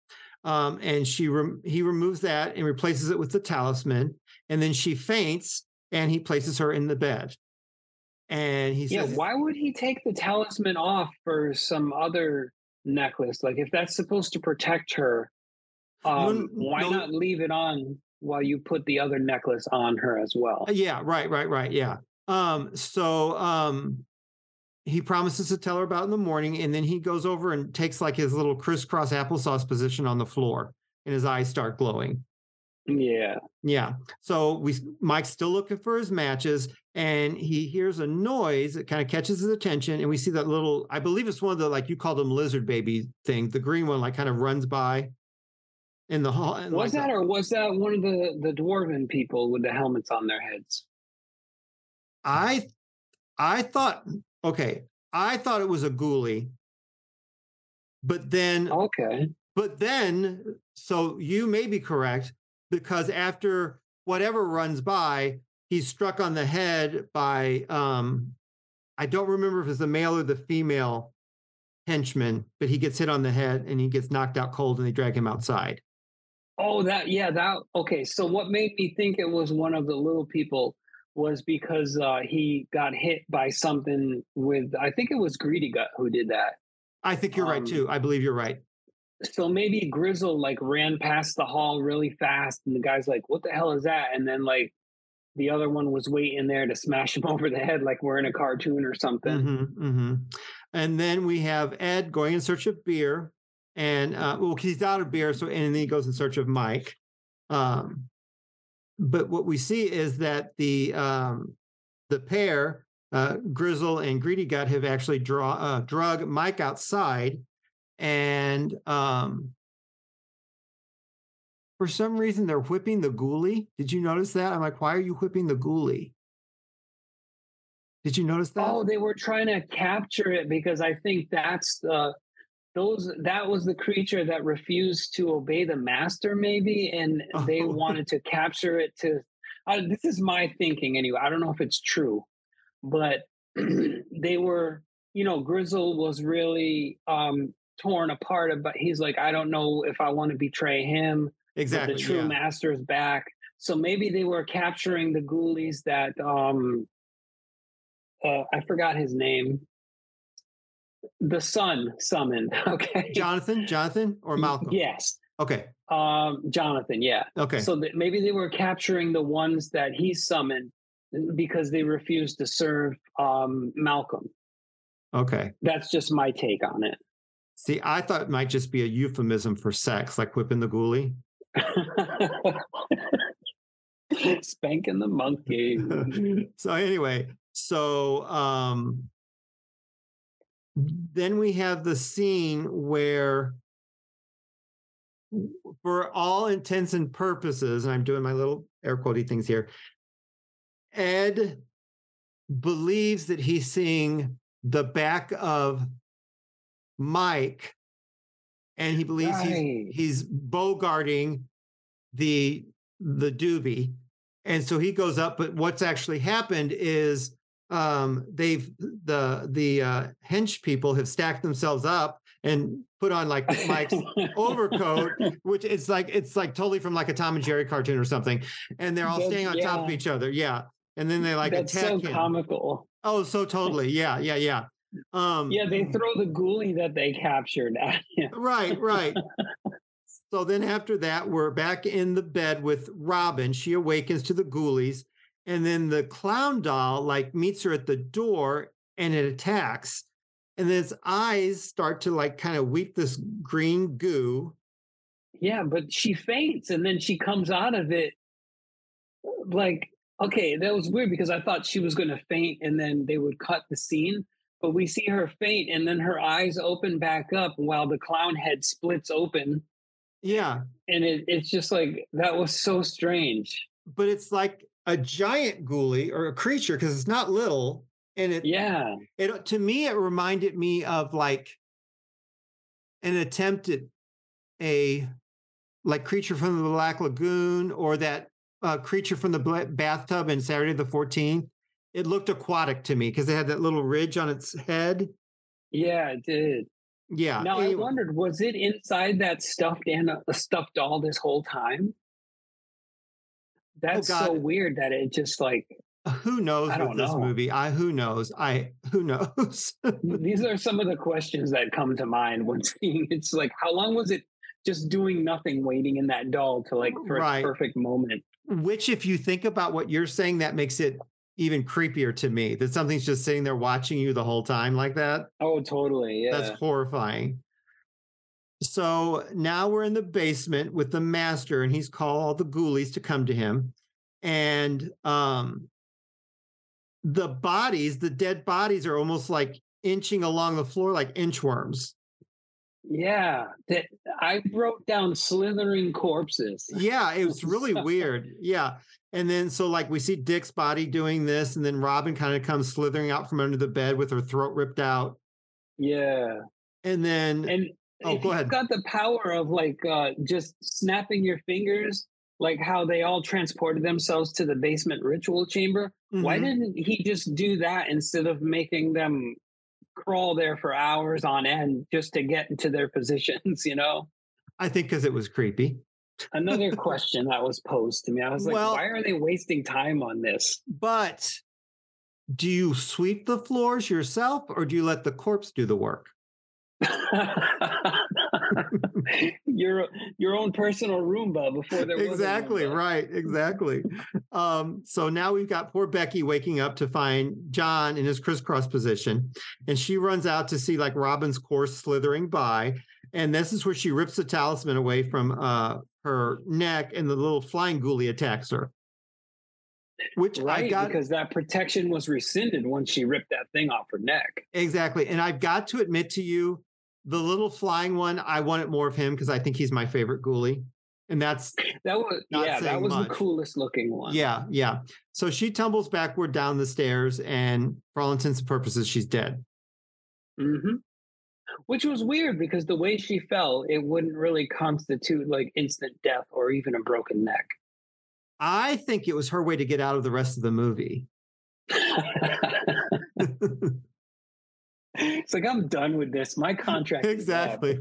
Um, and she rem- he removes that and replaces it with the talisman. And then she faints, and he places her in the bed. And he Yeah, says, why would he take the talisman off for some other necklace? Like, if that's supposed to protect her, um, n- why no. not leave it on while you put the other necklace on her as well? Uh, Yeah, right, right, right. Yeah. Um, so um he promises to tell her about in the morning, and then he goes over and takes like his little crisscross applesauce position on the floor, and his eyes start glowing. Yeah, Yeah. So we Mike's still looking for his matches, and he hears a noise that kind of catches his attention, and we see that little, I believe it's one of the like you call them lizard baby thing, the green one, like kind of runs by in the hall. was like, that or was that one of the the dwarven people with the helmets on their heads? I I thought okay, I thought it was a ghoulie. But then Okay. but then so you may be correct because after whatever runs by, he's struck on the head by um I don't remember if it's the male or the female henchman, but he gets hit on the head and he gets knocked out cold and they drag him outside. Oh, that yeah, that okay. So what made me think it was one of the little people was because uh, he got hit by something with I think it was Greedigut who did that. I think you're right Um, too. I believe you're right. So maybe Grizzel like ran past the hall really fast, and the guy's like, "What the hell is that?" And then like the other one was waiting there to smash him over the head, like we're in a cartoon or something. hmm hmm And then we have Ed going in search of beer, and uh, well, he's out of beer, so and then he goes in search of Mike. Um, but what we see is that the um, the pair, uh, Grizzel and Greedigut, have actually draw uh, drug Mike outside, and um, for some reason they're whipping the ghoulie. Did you notice that? I'm like, why are you whipping the ghoulie? Did you notice that? Oh, they were trying to capture it because I think that's the those that was the creature that refused to obey the master, maybe, and they Oh. wanted to capture it to. Uh, this is my thinking anyway. I don't know if it's true, but they were, you know, Grizzel was really um torn apart about. He's like, I don't know if I want to betray him. exactly. the true yeah. master is back. So maybe they were capturing the ghoulies that um uh I forgot his name. The son summoned. Okay. Jonathan, Jonathan, or Malcolm? Yes. Okay. Um Jonathan, yeah. Okay. So that maybe they were capturing the ones that he summoned because they refused to serve um Malcolm. okay. That's just my take on it. See, I thought it might just be a euphemism for sex, like whipping the ghoulie. Spanking the monkey. so anyway, so um then we have the scene where for all intents and purposes, and I'm doing my little air quotey things here, Ed believes that he's seeing the back of Mike, and he believes Right. he's he's bogarting the the doobie, and so he goes up. But what's actually happened is um, they've the the uh, hench people have stacked themselves up and put on like Mike's overcoat, which is like it's like totally from like a Tom and Jerry cartoon or something, and they're all That's- staying on top of each other. Yeah, and then they like That's attack so him. comical. Oh, so totally. Yeah, yeah, yeah. Um, Yeah, they throw the ghoulie that they captured at him. right, right. so then after that, we're back in the bed with Robin. She awakens to the ghoulies, and then the clown doll like meets her at the door and it attacks. And then its eyes start to like kind of weep this green goo. Yeah, but she faints and then she comes out of it like okay, that was weird because I thought she was going to faint and then they would cut the scene, but we see her faint and then her eyes open back up while the clown head splits open Yeah, and it, it's just like that was so strange. but it's like a giant ghoulie or a creature because it's not little. And it, Yeah. it to me, it reminded me of like an attempt at a like creature from the Black Lagoon or that uh, creature from the bathtub in Saturday the 14th. It looked aquatic to me because it had that little ridge on its head. Yeah, it did. Yeah. Now I wondered, was it inside that stuffed and a stuffed doll this whole time? Oh, that's so Oh, God. weird that it just like uh, who knows with this know. movie? I who knows? I who knows? these are some of the questions that come to mind when seeing it's like how long was it just doing nothing waiting in that doll to like for Right. perfect moment Which, if you think about what you're saying, that makes it even creepier to me. That something's just sitting there watching you the whole time like that. oh totally yeah That's horrifying. So now we're in the basement with the master, and he's called all the ghoulies to come to him. And um, the bodies, the dead bodies, are almost like inching along the floor like inchworms. Yeah, that I wrote down slithering corpses. Yeah, it was really weird. Yeah. And then so like we see Dick's body doing this, and then Robin kind of comes slithering out from under the bed with her throat ripped out. Yeah. And then And Oh, go you've ahead. got the power of like uh just snapping your fingers, like how they all transported themselves to the basement ritual chamber. Why Mhm. didn't he just do that instead of making them crawl there for hours on end just to get into their positions, you know? I think because it was creepy. Another question that was posed to me. I was like, Well- why are they wasting time on this? But do you sweep the floors yourself or do you let the corpse do the work? your your own personal Roomba before there was exactly right exactly. Um so now we've got poor becky waking up to find john in his crisscross position and she runs out to see like robin's corpse slithering by and this is where she rips the talisman away from uh her neck and the little flying ghoulie attacks her. Which i got because that protection was rescinded once she ripped that thing off her neck. exactly and i've got to admit to you the little flying one i wanted more of him because i think he's my favorite ghoulie and that's That was yeah, that was much. the coolest looking one. Yeah, yeah. So she tumbles backward down the stairs, and for all intents and purposes, she's dead. hmm Which was weird because the way she fell, it wouldn't really constitute like instant death or even a broken neck. I think it was her way to get out of the rest of the movie. it's like I'm done with this. My contract. exactly.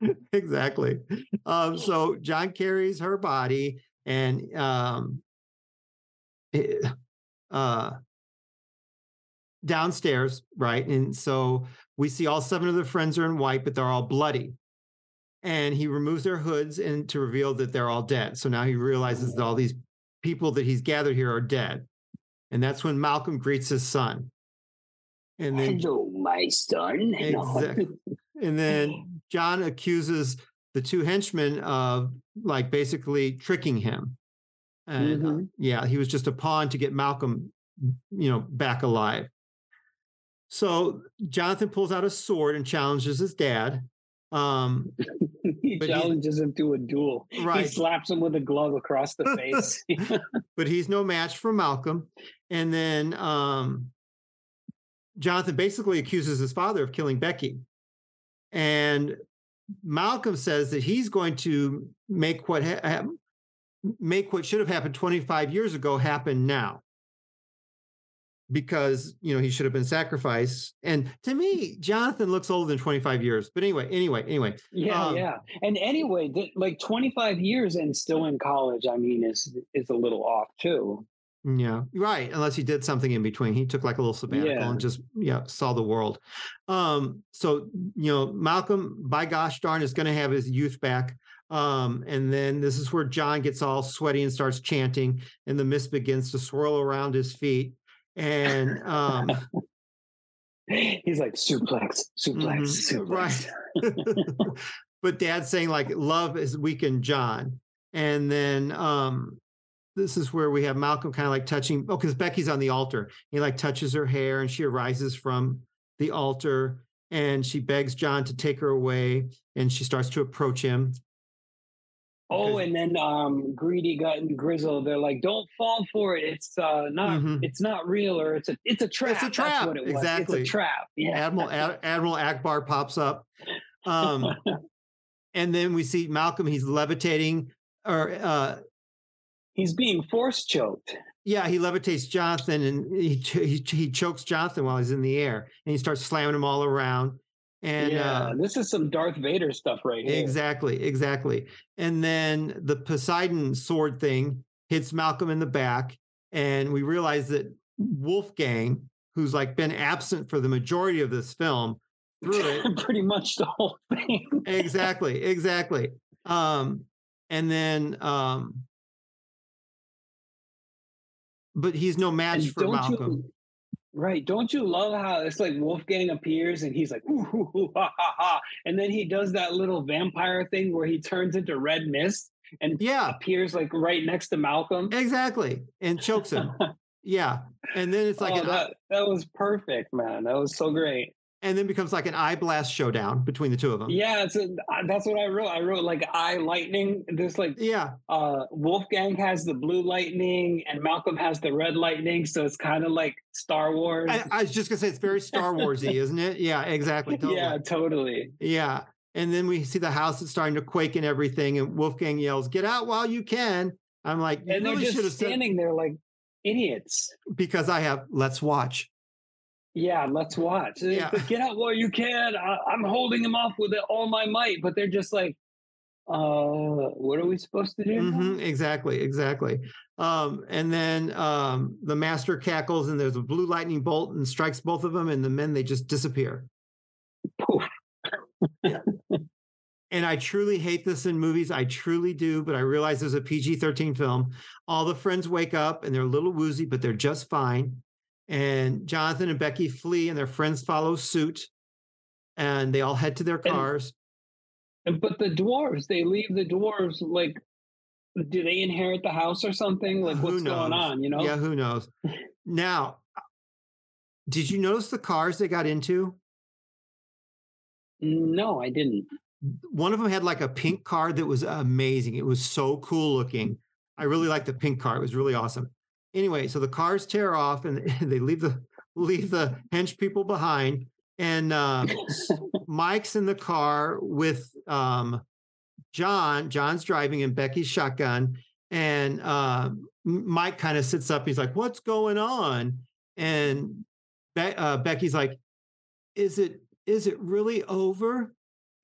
exactly. Um, so John carries her body and um, eh, uh, downstairs, right? And so we see all seven of the friends are in white, but they're all bloody. And he removes their hoods and to reveal that they're all dead. So now he realizes that all these people that he's gathered here are dead. And that's when Malcolm greets his son. And then Hello, my son. Exactly. and then John accuses the two henchmen of like basically tricking him. And uh, Mhm. yeah, he was just a pawn to get Malcolm, you know, back alive. So Jonathan pulls out a sword and challenges his dad. Um, he challenges him to a duel. He slaps him with a glove across the face. but he's no match for Malcolm. And then um, Jonathan basically accuses his father of killing Becky. And Malcolm says that he's going to make what ha- make what should have happened 25 years ago happen now. Because you know he should have been sacrificed, and to me, Jonathan looks older than 25 years. But anyway, anyway, anyway, yeah, Um, yeah. And anyway, th- like 25 years and still in college, I mean, is is a little off too. Yeah, right. Unless he did something in between. He took like a little sabbatical Yeah. and just yeah saw the world. Um, so you know, Malcolm, by gosh darn, is going to have his youth back. Um, and then this is where John gets all sweaty and starts chanting, and the mist begins to swirl around his feet. And um, He's like suplex, suplex, Mhm, suplex. right. but Dad's saying like love is weakened John, and then um, this is where we have Malcolm kind of like touching. Oh, because Becky's on the altar. He like touches her hair, and she arises from the altar, and she begs John to take her away, and she starts to approach him. Oh, and then um, greedigut and grizzel. They're like, "Don't fall for it. It's uh, not. Mhm. It's not real, or it's a. It's a trap. That's trap, what it was. exactly. It's a trap. Yeah. Admiral Ad- Admiral Ackbar pops up, um, and then we see Malcolm. He's levitating, or uh, He's being force choked. Yeah, he levitates Jonathan and he, ch- he he chokes Jonathan while he's in the air, and he starts slamming him all around. And yeah, uh, this is some Darth Vader stuff right here. exactly, exactly. And then the Poseidon sword thing hits Malcolm in the back, and we realize that Wolfgang, who's like been absent for the majority of this film, threw it Pretty much the whole thing. exactly, exactly. Um, and then, um, but he's no match And for Malcolm. you, right? Don't you love how it's like Wolfgang appears and he's like, ooh, hoo, ha, ha, ha. and then he does that little vampire thing where he turns into red mist and Yeah, appears like right next to Malcolm. exactly, and chokes him. yeah, and then it's like oh, an, that that was perfect, man. That was so great. And then becomes like an eye blast showdown between the two of them. Yeah, it's a, that's what I wrote. I wrote like eye lightning. This like Yeah. uh Wolfgang has the blue lightning and Malcolm has the red lightning, so it's kind of like Star Wars. I, I was just gonna say it's very Star Warsy, isn't it? Yeah, exactly. Totally. Yeah, totally. Yeah. And then we see the house is starting to quake and everything, and Wolfgang yells, "Get out while you can!" I'm like, you And they're really just said standing there like idiots. because I have. Let's watch. Yeah, let's watch. Yeah. Get out while you can. I, I'm holding them off with all my might, but they're just like, uh, what are we supposed to do? now? hmm exactly, exactly. Um, and then um, the master cackles, and there's a blue lightning bolt and strikes both of them, and the men they just disappear. Poof. and I truly hate this in movies. I truly do, but I realize there's a PG 13 film. All the friends wake up and they're a little woozy, but they're just fine. And Jonathan and Becky flee, and their friends follow suit. And they all head to their cars. And- But the dwarves, they leave the dwarves like, do they inherit the house or something? Like, Who what's going on? You know? Yeah, who knows? now, uh, did you notice the cars they got into? No, I didn't. One of them had like a pink car that was amazing. It was so cool looking. I really liked the pink car. It was really awesome. Anyway, so the cars tear off and they leave the leave the hench people behind. And um, Mike's in the car with um, John. John's driving and Becky's shotgun. And um, Mike kind of sits up. He's like, "What's going on?" And Be- uh, Becky's like, "Is it is it really over?"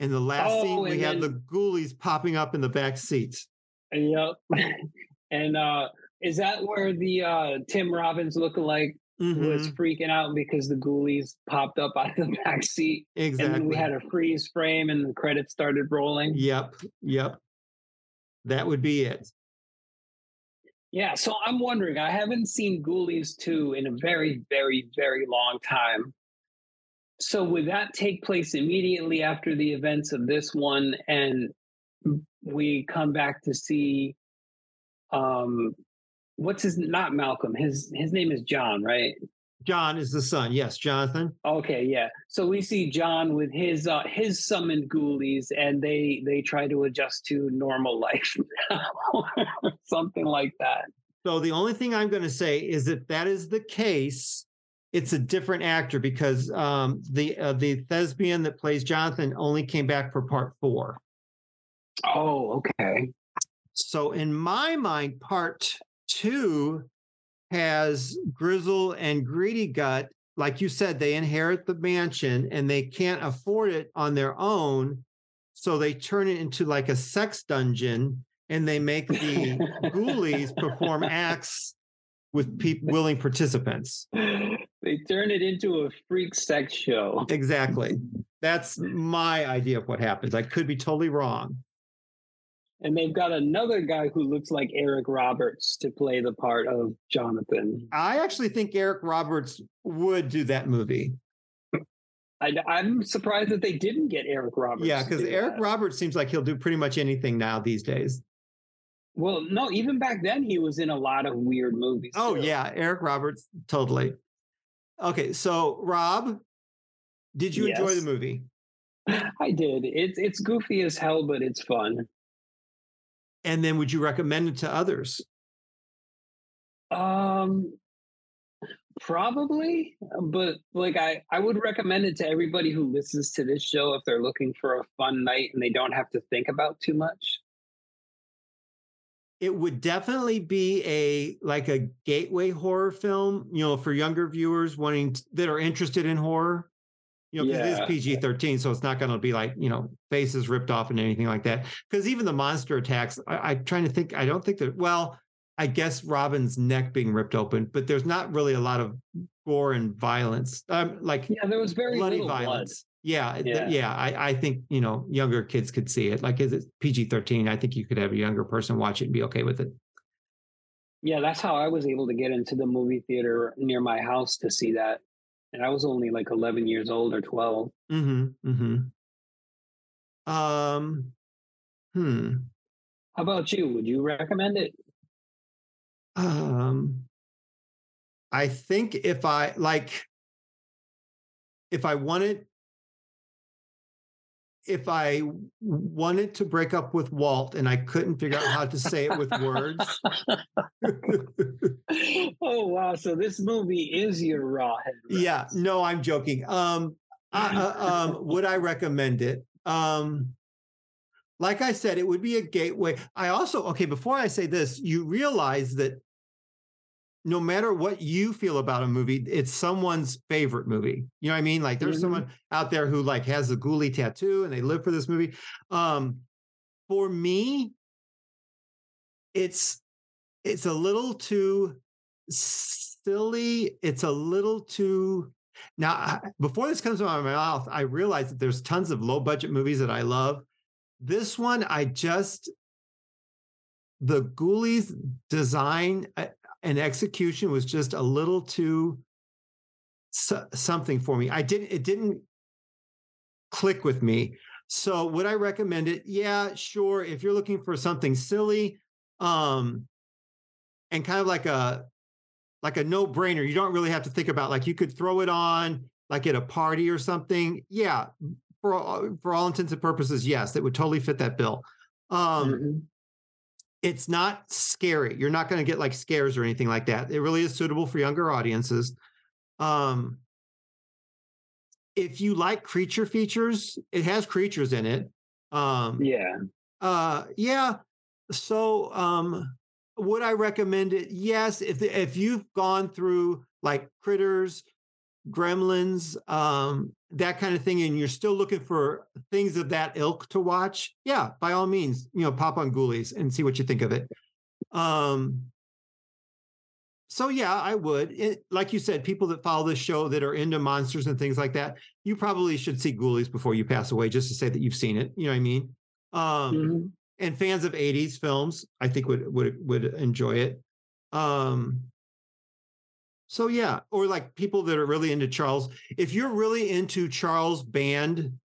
And the last scene, Oh, we and have the ghoulies popping up in the back seats. Yep. and uh is that where the uh Tim Robbins lookalike was Mhm, freaking out because the ghoulies popped up out of the back seat? Exactly. And then we had a freeze frame and the credits started rolling. Yep. Yep. That would be it. Yeah, so I'm wondering, I haven't seen Ghoulies 2 in a very, very, very long time. So would that take place immediately after the events of this one and we come back to see um what's his not Malcolm, his his name is John, right? John is the son. Yes, Jonathan. Okay, yeah. So we see John with his uh his summoned ghoulies and they they try to adjust to normal life something like that. So the only thing I'm going to say is if that is the case, it's a different actor because um, the uh, the thespian that plays Jonathan only came back for part four. Oh, okay. So in my mind, part two has Grizzel and Greedigut. Like you said, they inherit the mansion and they can't afford it on their own. So they turn it into like a sex dungeon and they make the ghoulies perform acts with pe- willing participants. they turn it into a freak sex show. Exactly. That's mm. my idea of what happens. I could be totally wrong. And they've got another guy who looks like Eric Roberts to play the part of Jonathan. I actually think Eric Roberts would do that movie. I, am surprised that they didn't get Eric Roberts. Yeah, because Eric that. Roberts seems like he'll do pretty much anything now these days. Well, no, even back then he was in a lot of weird movies. Oh too. yeah, Eric Roberts, totally. Okay, so Rob, did you enjoy the movie? I did. It's it's goofy as hell, but it's fun. And then would you recommend it to others? Um, probably, but like I, I would recommend it to everybody who listens to this show if they're looking for a fun night and they don't have to think about too much. It would definitely be a like a gateway horror film, you know, for younger viewers wanting t- that are interested in horror. You know, because Yeah. is PG thirteen, so it's not going to be like you know faces ripped off and anything like that. Because even the monster attacks, I, I'm trying to think. I don't think that. Well, I guess Robin's neck being ripped open, but there's not really a lot of gore and violence. Um, like Yeah, there was very bloody little blood. violence. Yeah, th- Yeah. yeah. I, I think you know younger kids could see it. Like, is it PG thirteen? I think you could have a younger person watch it and be okay with it. Yeah, that's how I was able to get into the movie theater near my house to see that. And I was only like 11 years old or 12. Mm-hmm. Mm-hmm. Um. Hmm. How about you? Would you recommend it? Um. I think if I like, if I wanted if I wanted to break up with Walt and I couldn't figure out how to say it with words. oh wow! So this movie is your raw head. Yeah, no, I'm joking. Um, I, uh, um, would I recommend it? Um, like I said, it would be a gateway. I also okay. Before I say this, you realize that no matter what you feel about a movie, it's someone's favorite movie. You know what I mean? Like there's mm-hmm. someone out there who like has a ghoulie tattoo and they live for this movie. Um, for me, it's it's a little too silly. It's a little too now before this comes out of my mouth, I realize that there's tons of low budget movies that I love. This one, I just the Ghoulies design and execution was just a little too something for me. I didn't it didn't click with me. So would I recommend it? Yeah, sure. If you're looking for something silly, um, and kind of like a like a no-brainer, you don't really have to think about like you could throw it on like at a party or something. Yeah, for all, for all intents and purposes, yes, that would totally fit that bill. Um, mm-hmm it's not scary. You're not going to get like scares or anything like that. It really is suitable for younger audiences. Um, if you like creature features, it has creatures in it. Um, yeah. Uh, yeah. So, um, would I recommend it? Yes. If if you've gone through like critters, gremlins, um, that kind of thing, and you're still looking for things of that ilk to watch, yeah, by all means, you know, pop on Ghoulies and see what you think of it. Um, so yeah, I would. It, like you said, people that follow this show that are into monsters and things like that, you probably should see Ghoulies before you pass away, just to say that you've seen it. You know what I mean? Um, mm-hmm. And fans of '80s films, I think would would would enjoy it. Um, so yeah, or like people that are really into Charles. If you're really into Charles Band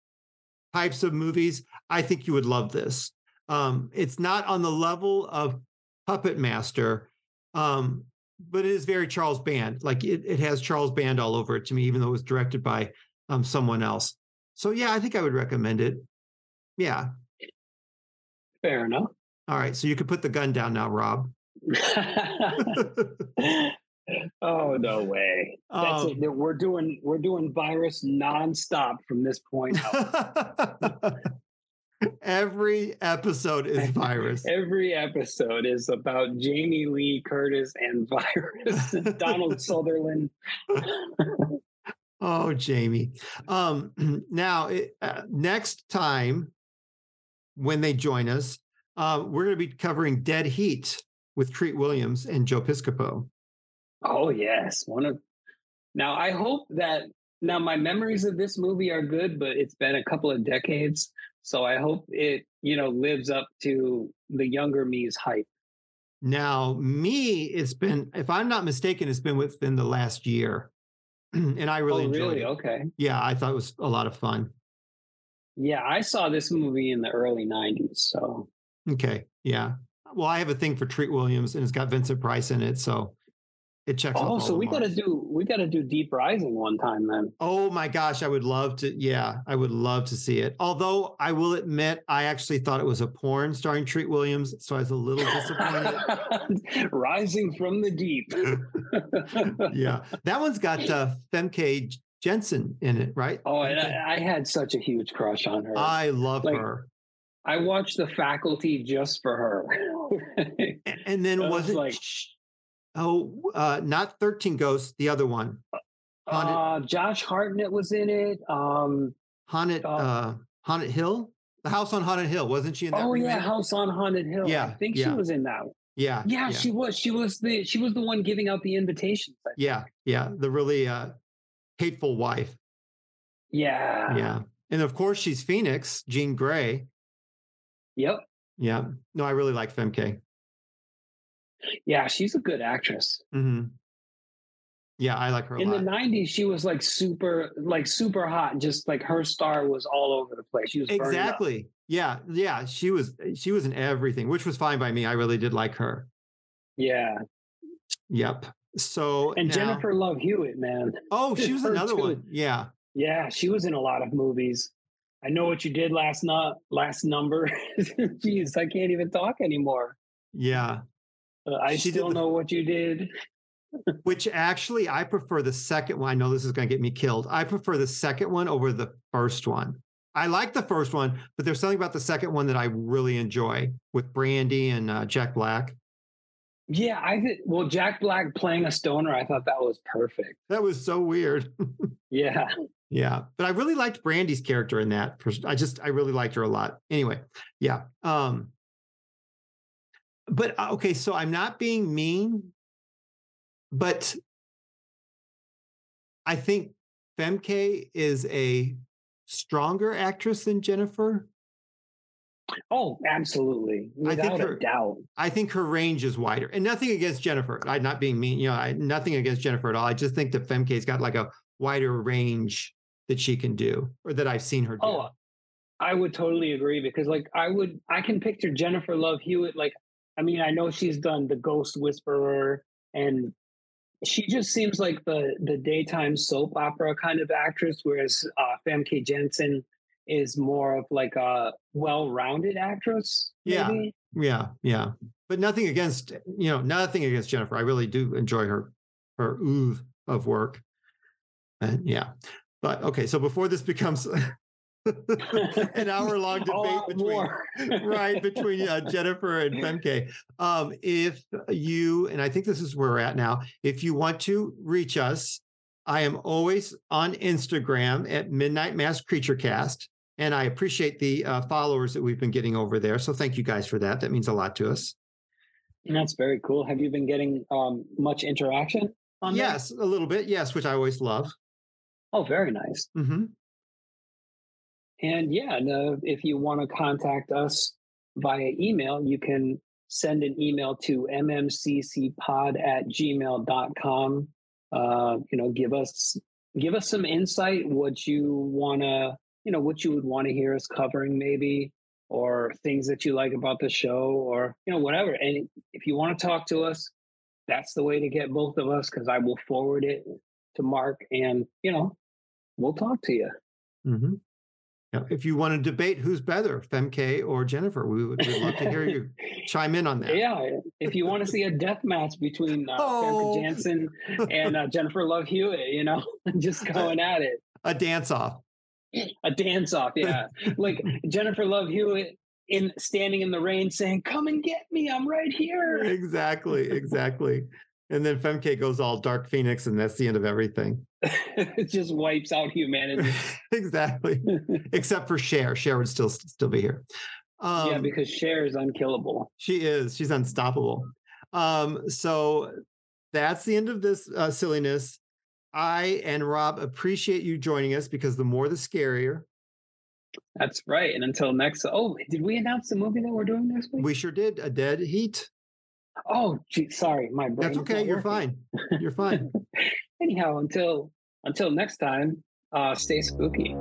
types of movies, I think you would love this. Um, it's not on the level of Puppet Master, um, but it is very Charles Band. Like it, it has Charles Band all over it to me, even though it was directed by um, someone else. So yeah, I think I would recommend it. Yeah. Fair enough. All right, so you could put the gun down now, Rob. Oh no way! That's um, it. We're doing we're doing virus nonstop from this point out. Every episode is virus. Every episode is about Jamie Lee Curtis and virus. Donald Sutherland. oh, Jamie. Um, now, uh, next time when they join us, uh, we're going to be covering Dead Heat with Treat Williams and Joe Piscopo. Oh yes, one of. Now I hope that now my memories of this movie are good, but it's been a couple of decades, so I hope it you know lives up to the younger me's hype. Now, me, it's been, if I'm not mistaken, it's been within the last year, and I really oh, enjoyed really? it. Okay. Yeah, I thought it was a lot of fun. Yeah, I saw this movie in the early '90s. So. Okay. Yeah. Well, I have a thing for Treat Williams, and it's got Vincent Price in it, so it checks. Oh, so we got to do we got to do Deep Rising one time then. Oh my gosh, I would love to. Yeah, I would love to see it. Although I will admit, I actually thought it was a porn starring Treat Williams, so I was a little disappointed. Rising from the deep. yeah, that one's got uh, Famke Janssen in it, right? Oh, and I, I, had such a huge crush on her. I love like, her. I watched The Faculty just for her. and then was, was it? Like, Oh, uh, not 13 Ghosts, the other one. Haunted, uh, Josh Hartnett was in it. Um, Haunted, uh, uh, Haunted Hill? The House on Haunted Hill, wasn't she in that? Oh remake? yeah, House on Haunted Hill. Yeah, I think yeah. she was in that. Yeah, yeah, yeah, she was. She was the she was the one giving out the invitations. Yeah, yeah, the really uh, hateful wife. Yeah, yeah, and of course she's Phoenix, Jean Grey. Yep. Yeah. No, I really like Famke. Yeah, she's a good actress. Mm-hmm. Yeah, I like her. In lot. the '90s, she was like super, like super hot. and Just like her star was all over the place. She was exactly. Yeah, yeah. She was. She was in everything, which was fine by me. I really did like her. Yeah. Yep. So and now, Jennifer Love Hewitt, man. Oh, she was another too. one. Yeah. Yeah, she was in a lot of movies. I know what you did last not last number. Jeez, I can't even talk anymore. Yeah. Uh, I She still the- know what you did. Which actually, I prefer the second one. I know this is going to get me killed. I prefer the second one over the first one. I like the first one, but there's something about the second one that I really enjoy with Brandy and uh, Jack Black. Yeah, I did. Well, Jack Black playing a stoner, I thought that was perfect. That was so weird. Yeah. yeah, but I really liked Brandy's character in that. I just, I really liked her a lot. Anyway, yeah. Um, but uh, okay, so I'm not being mean, but I think Famke is a stronger actress than Jennifer. Oh, absolutely. I think Without her- a doubt. I think her range is wider, and nothing against Jennifer. I'm not being mean, you know, I, nothing against Jennifer at all. I just think that Famke's got like a wider range that she can do, or that I've seen her do. Oh, I would totally agree because, like, I would, I can picture Jennifer Love Hewitt. Like, I mean, I know she's done The Ghost Whisperer, and she just seems like the the daytime soap opera kind of actress, whereas uh, Famke Janssen is more of like a well-rounded actress. Yeah. maybe. Yeah, yeah. But nothing against, you know, nothing against Jennifer. I really do enjoy her her ooze of work. And yeah. But okay, so before this becomes an hour long debate between right between uh, Jennifer and Famke. Um, if you and I think this is where we're at now. If you want to reach us, I am always on Instagram at Midnight Mass Creature Cast, and I appreciate the uh, followers that we've been getting over there. So thank you guys for that. That means a lot to us. That's very cool. Have you been getting um, much interaction on? Yes, a little bit. Yes, which I always love. Oh, very nice. hmm And yeah, if you want to contact us via email, you can send an email to mmccpod at gmail.com. Uh, you know, give us give us some insight what you want to, you know, what you would want to hear us covering maybe or things that you like about the show or, you know, whatever. And if you want to talk to us, that's the way to get both of us because I will forward it to Mark and, you know, we'll talk to you. hmm Yeah, if you want to debate who's better, Famke or Jennifer, we would we'd love to hear you chime in on that. Yeah, if you want to see a death match between uh, Oh. Famke Janssen and uh, Jennifer Love Hewitt, you know, just going at it, A dance off. a dance off. Yeah, like Jennifer Love Hewitt in standing in the rain saying, "Come and get me, I'm right here." Exactly, exactly. And then Famke goes all Dark Phoenix, and that's the end of everything. it just wipes out humanity. exactly. Except for Cher. Cher would still still be here. Um, yeah, because Cher is unkillable. she is. She's unstoppable. Um, so that's the end of this uh, silliness. I and Rob appreciate you joining us because the more the scarier. That's right. And until next, oh, did we announce the movie that we're doing next week? We sure did. A dead heat. Oh, gee, sorry, my brain. That's okay. You're fine. You're fine. Anyhow, until until next time, uh, stay spooky.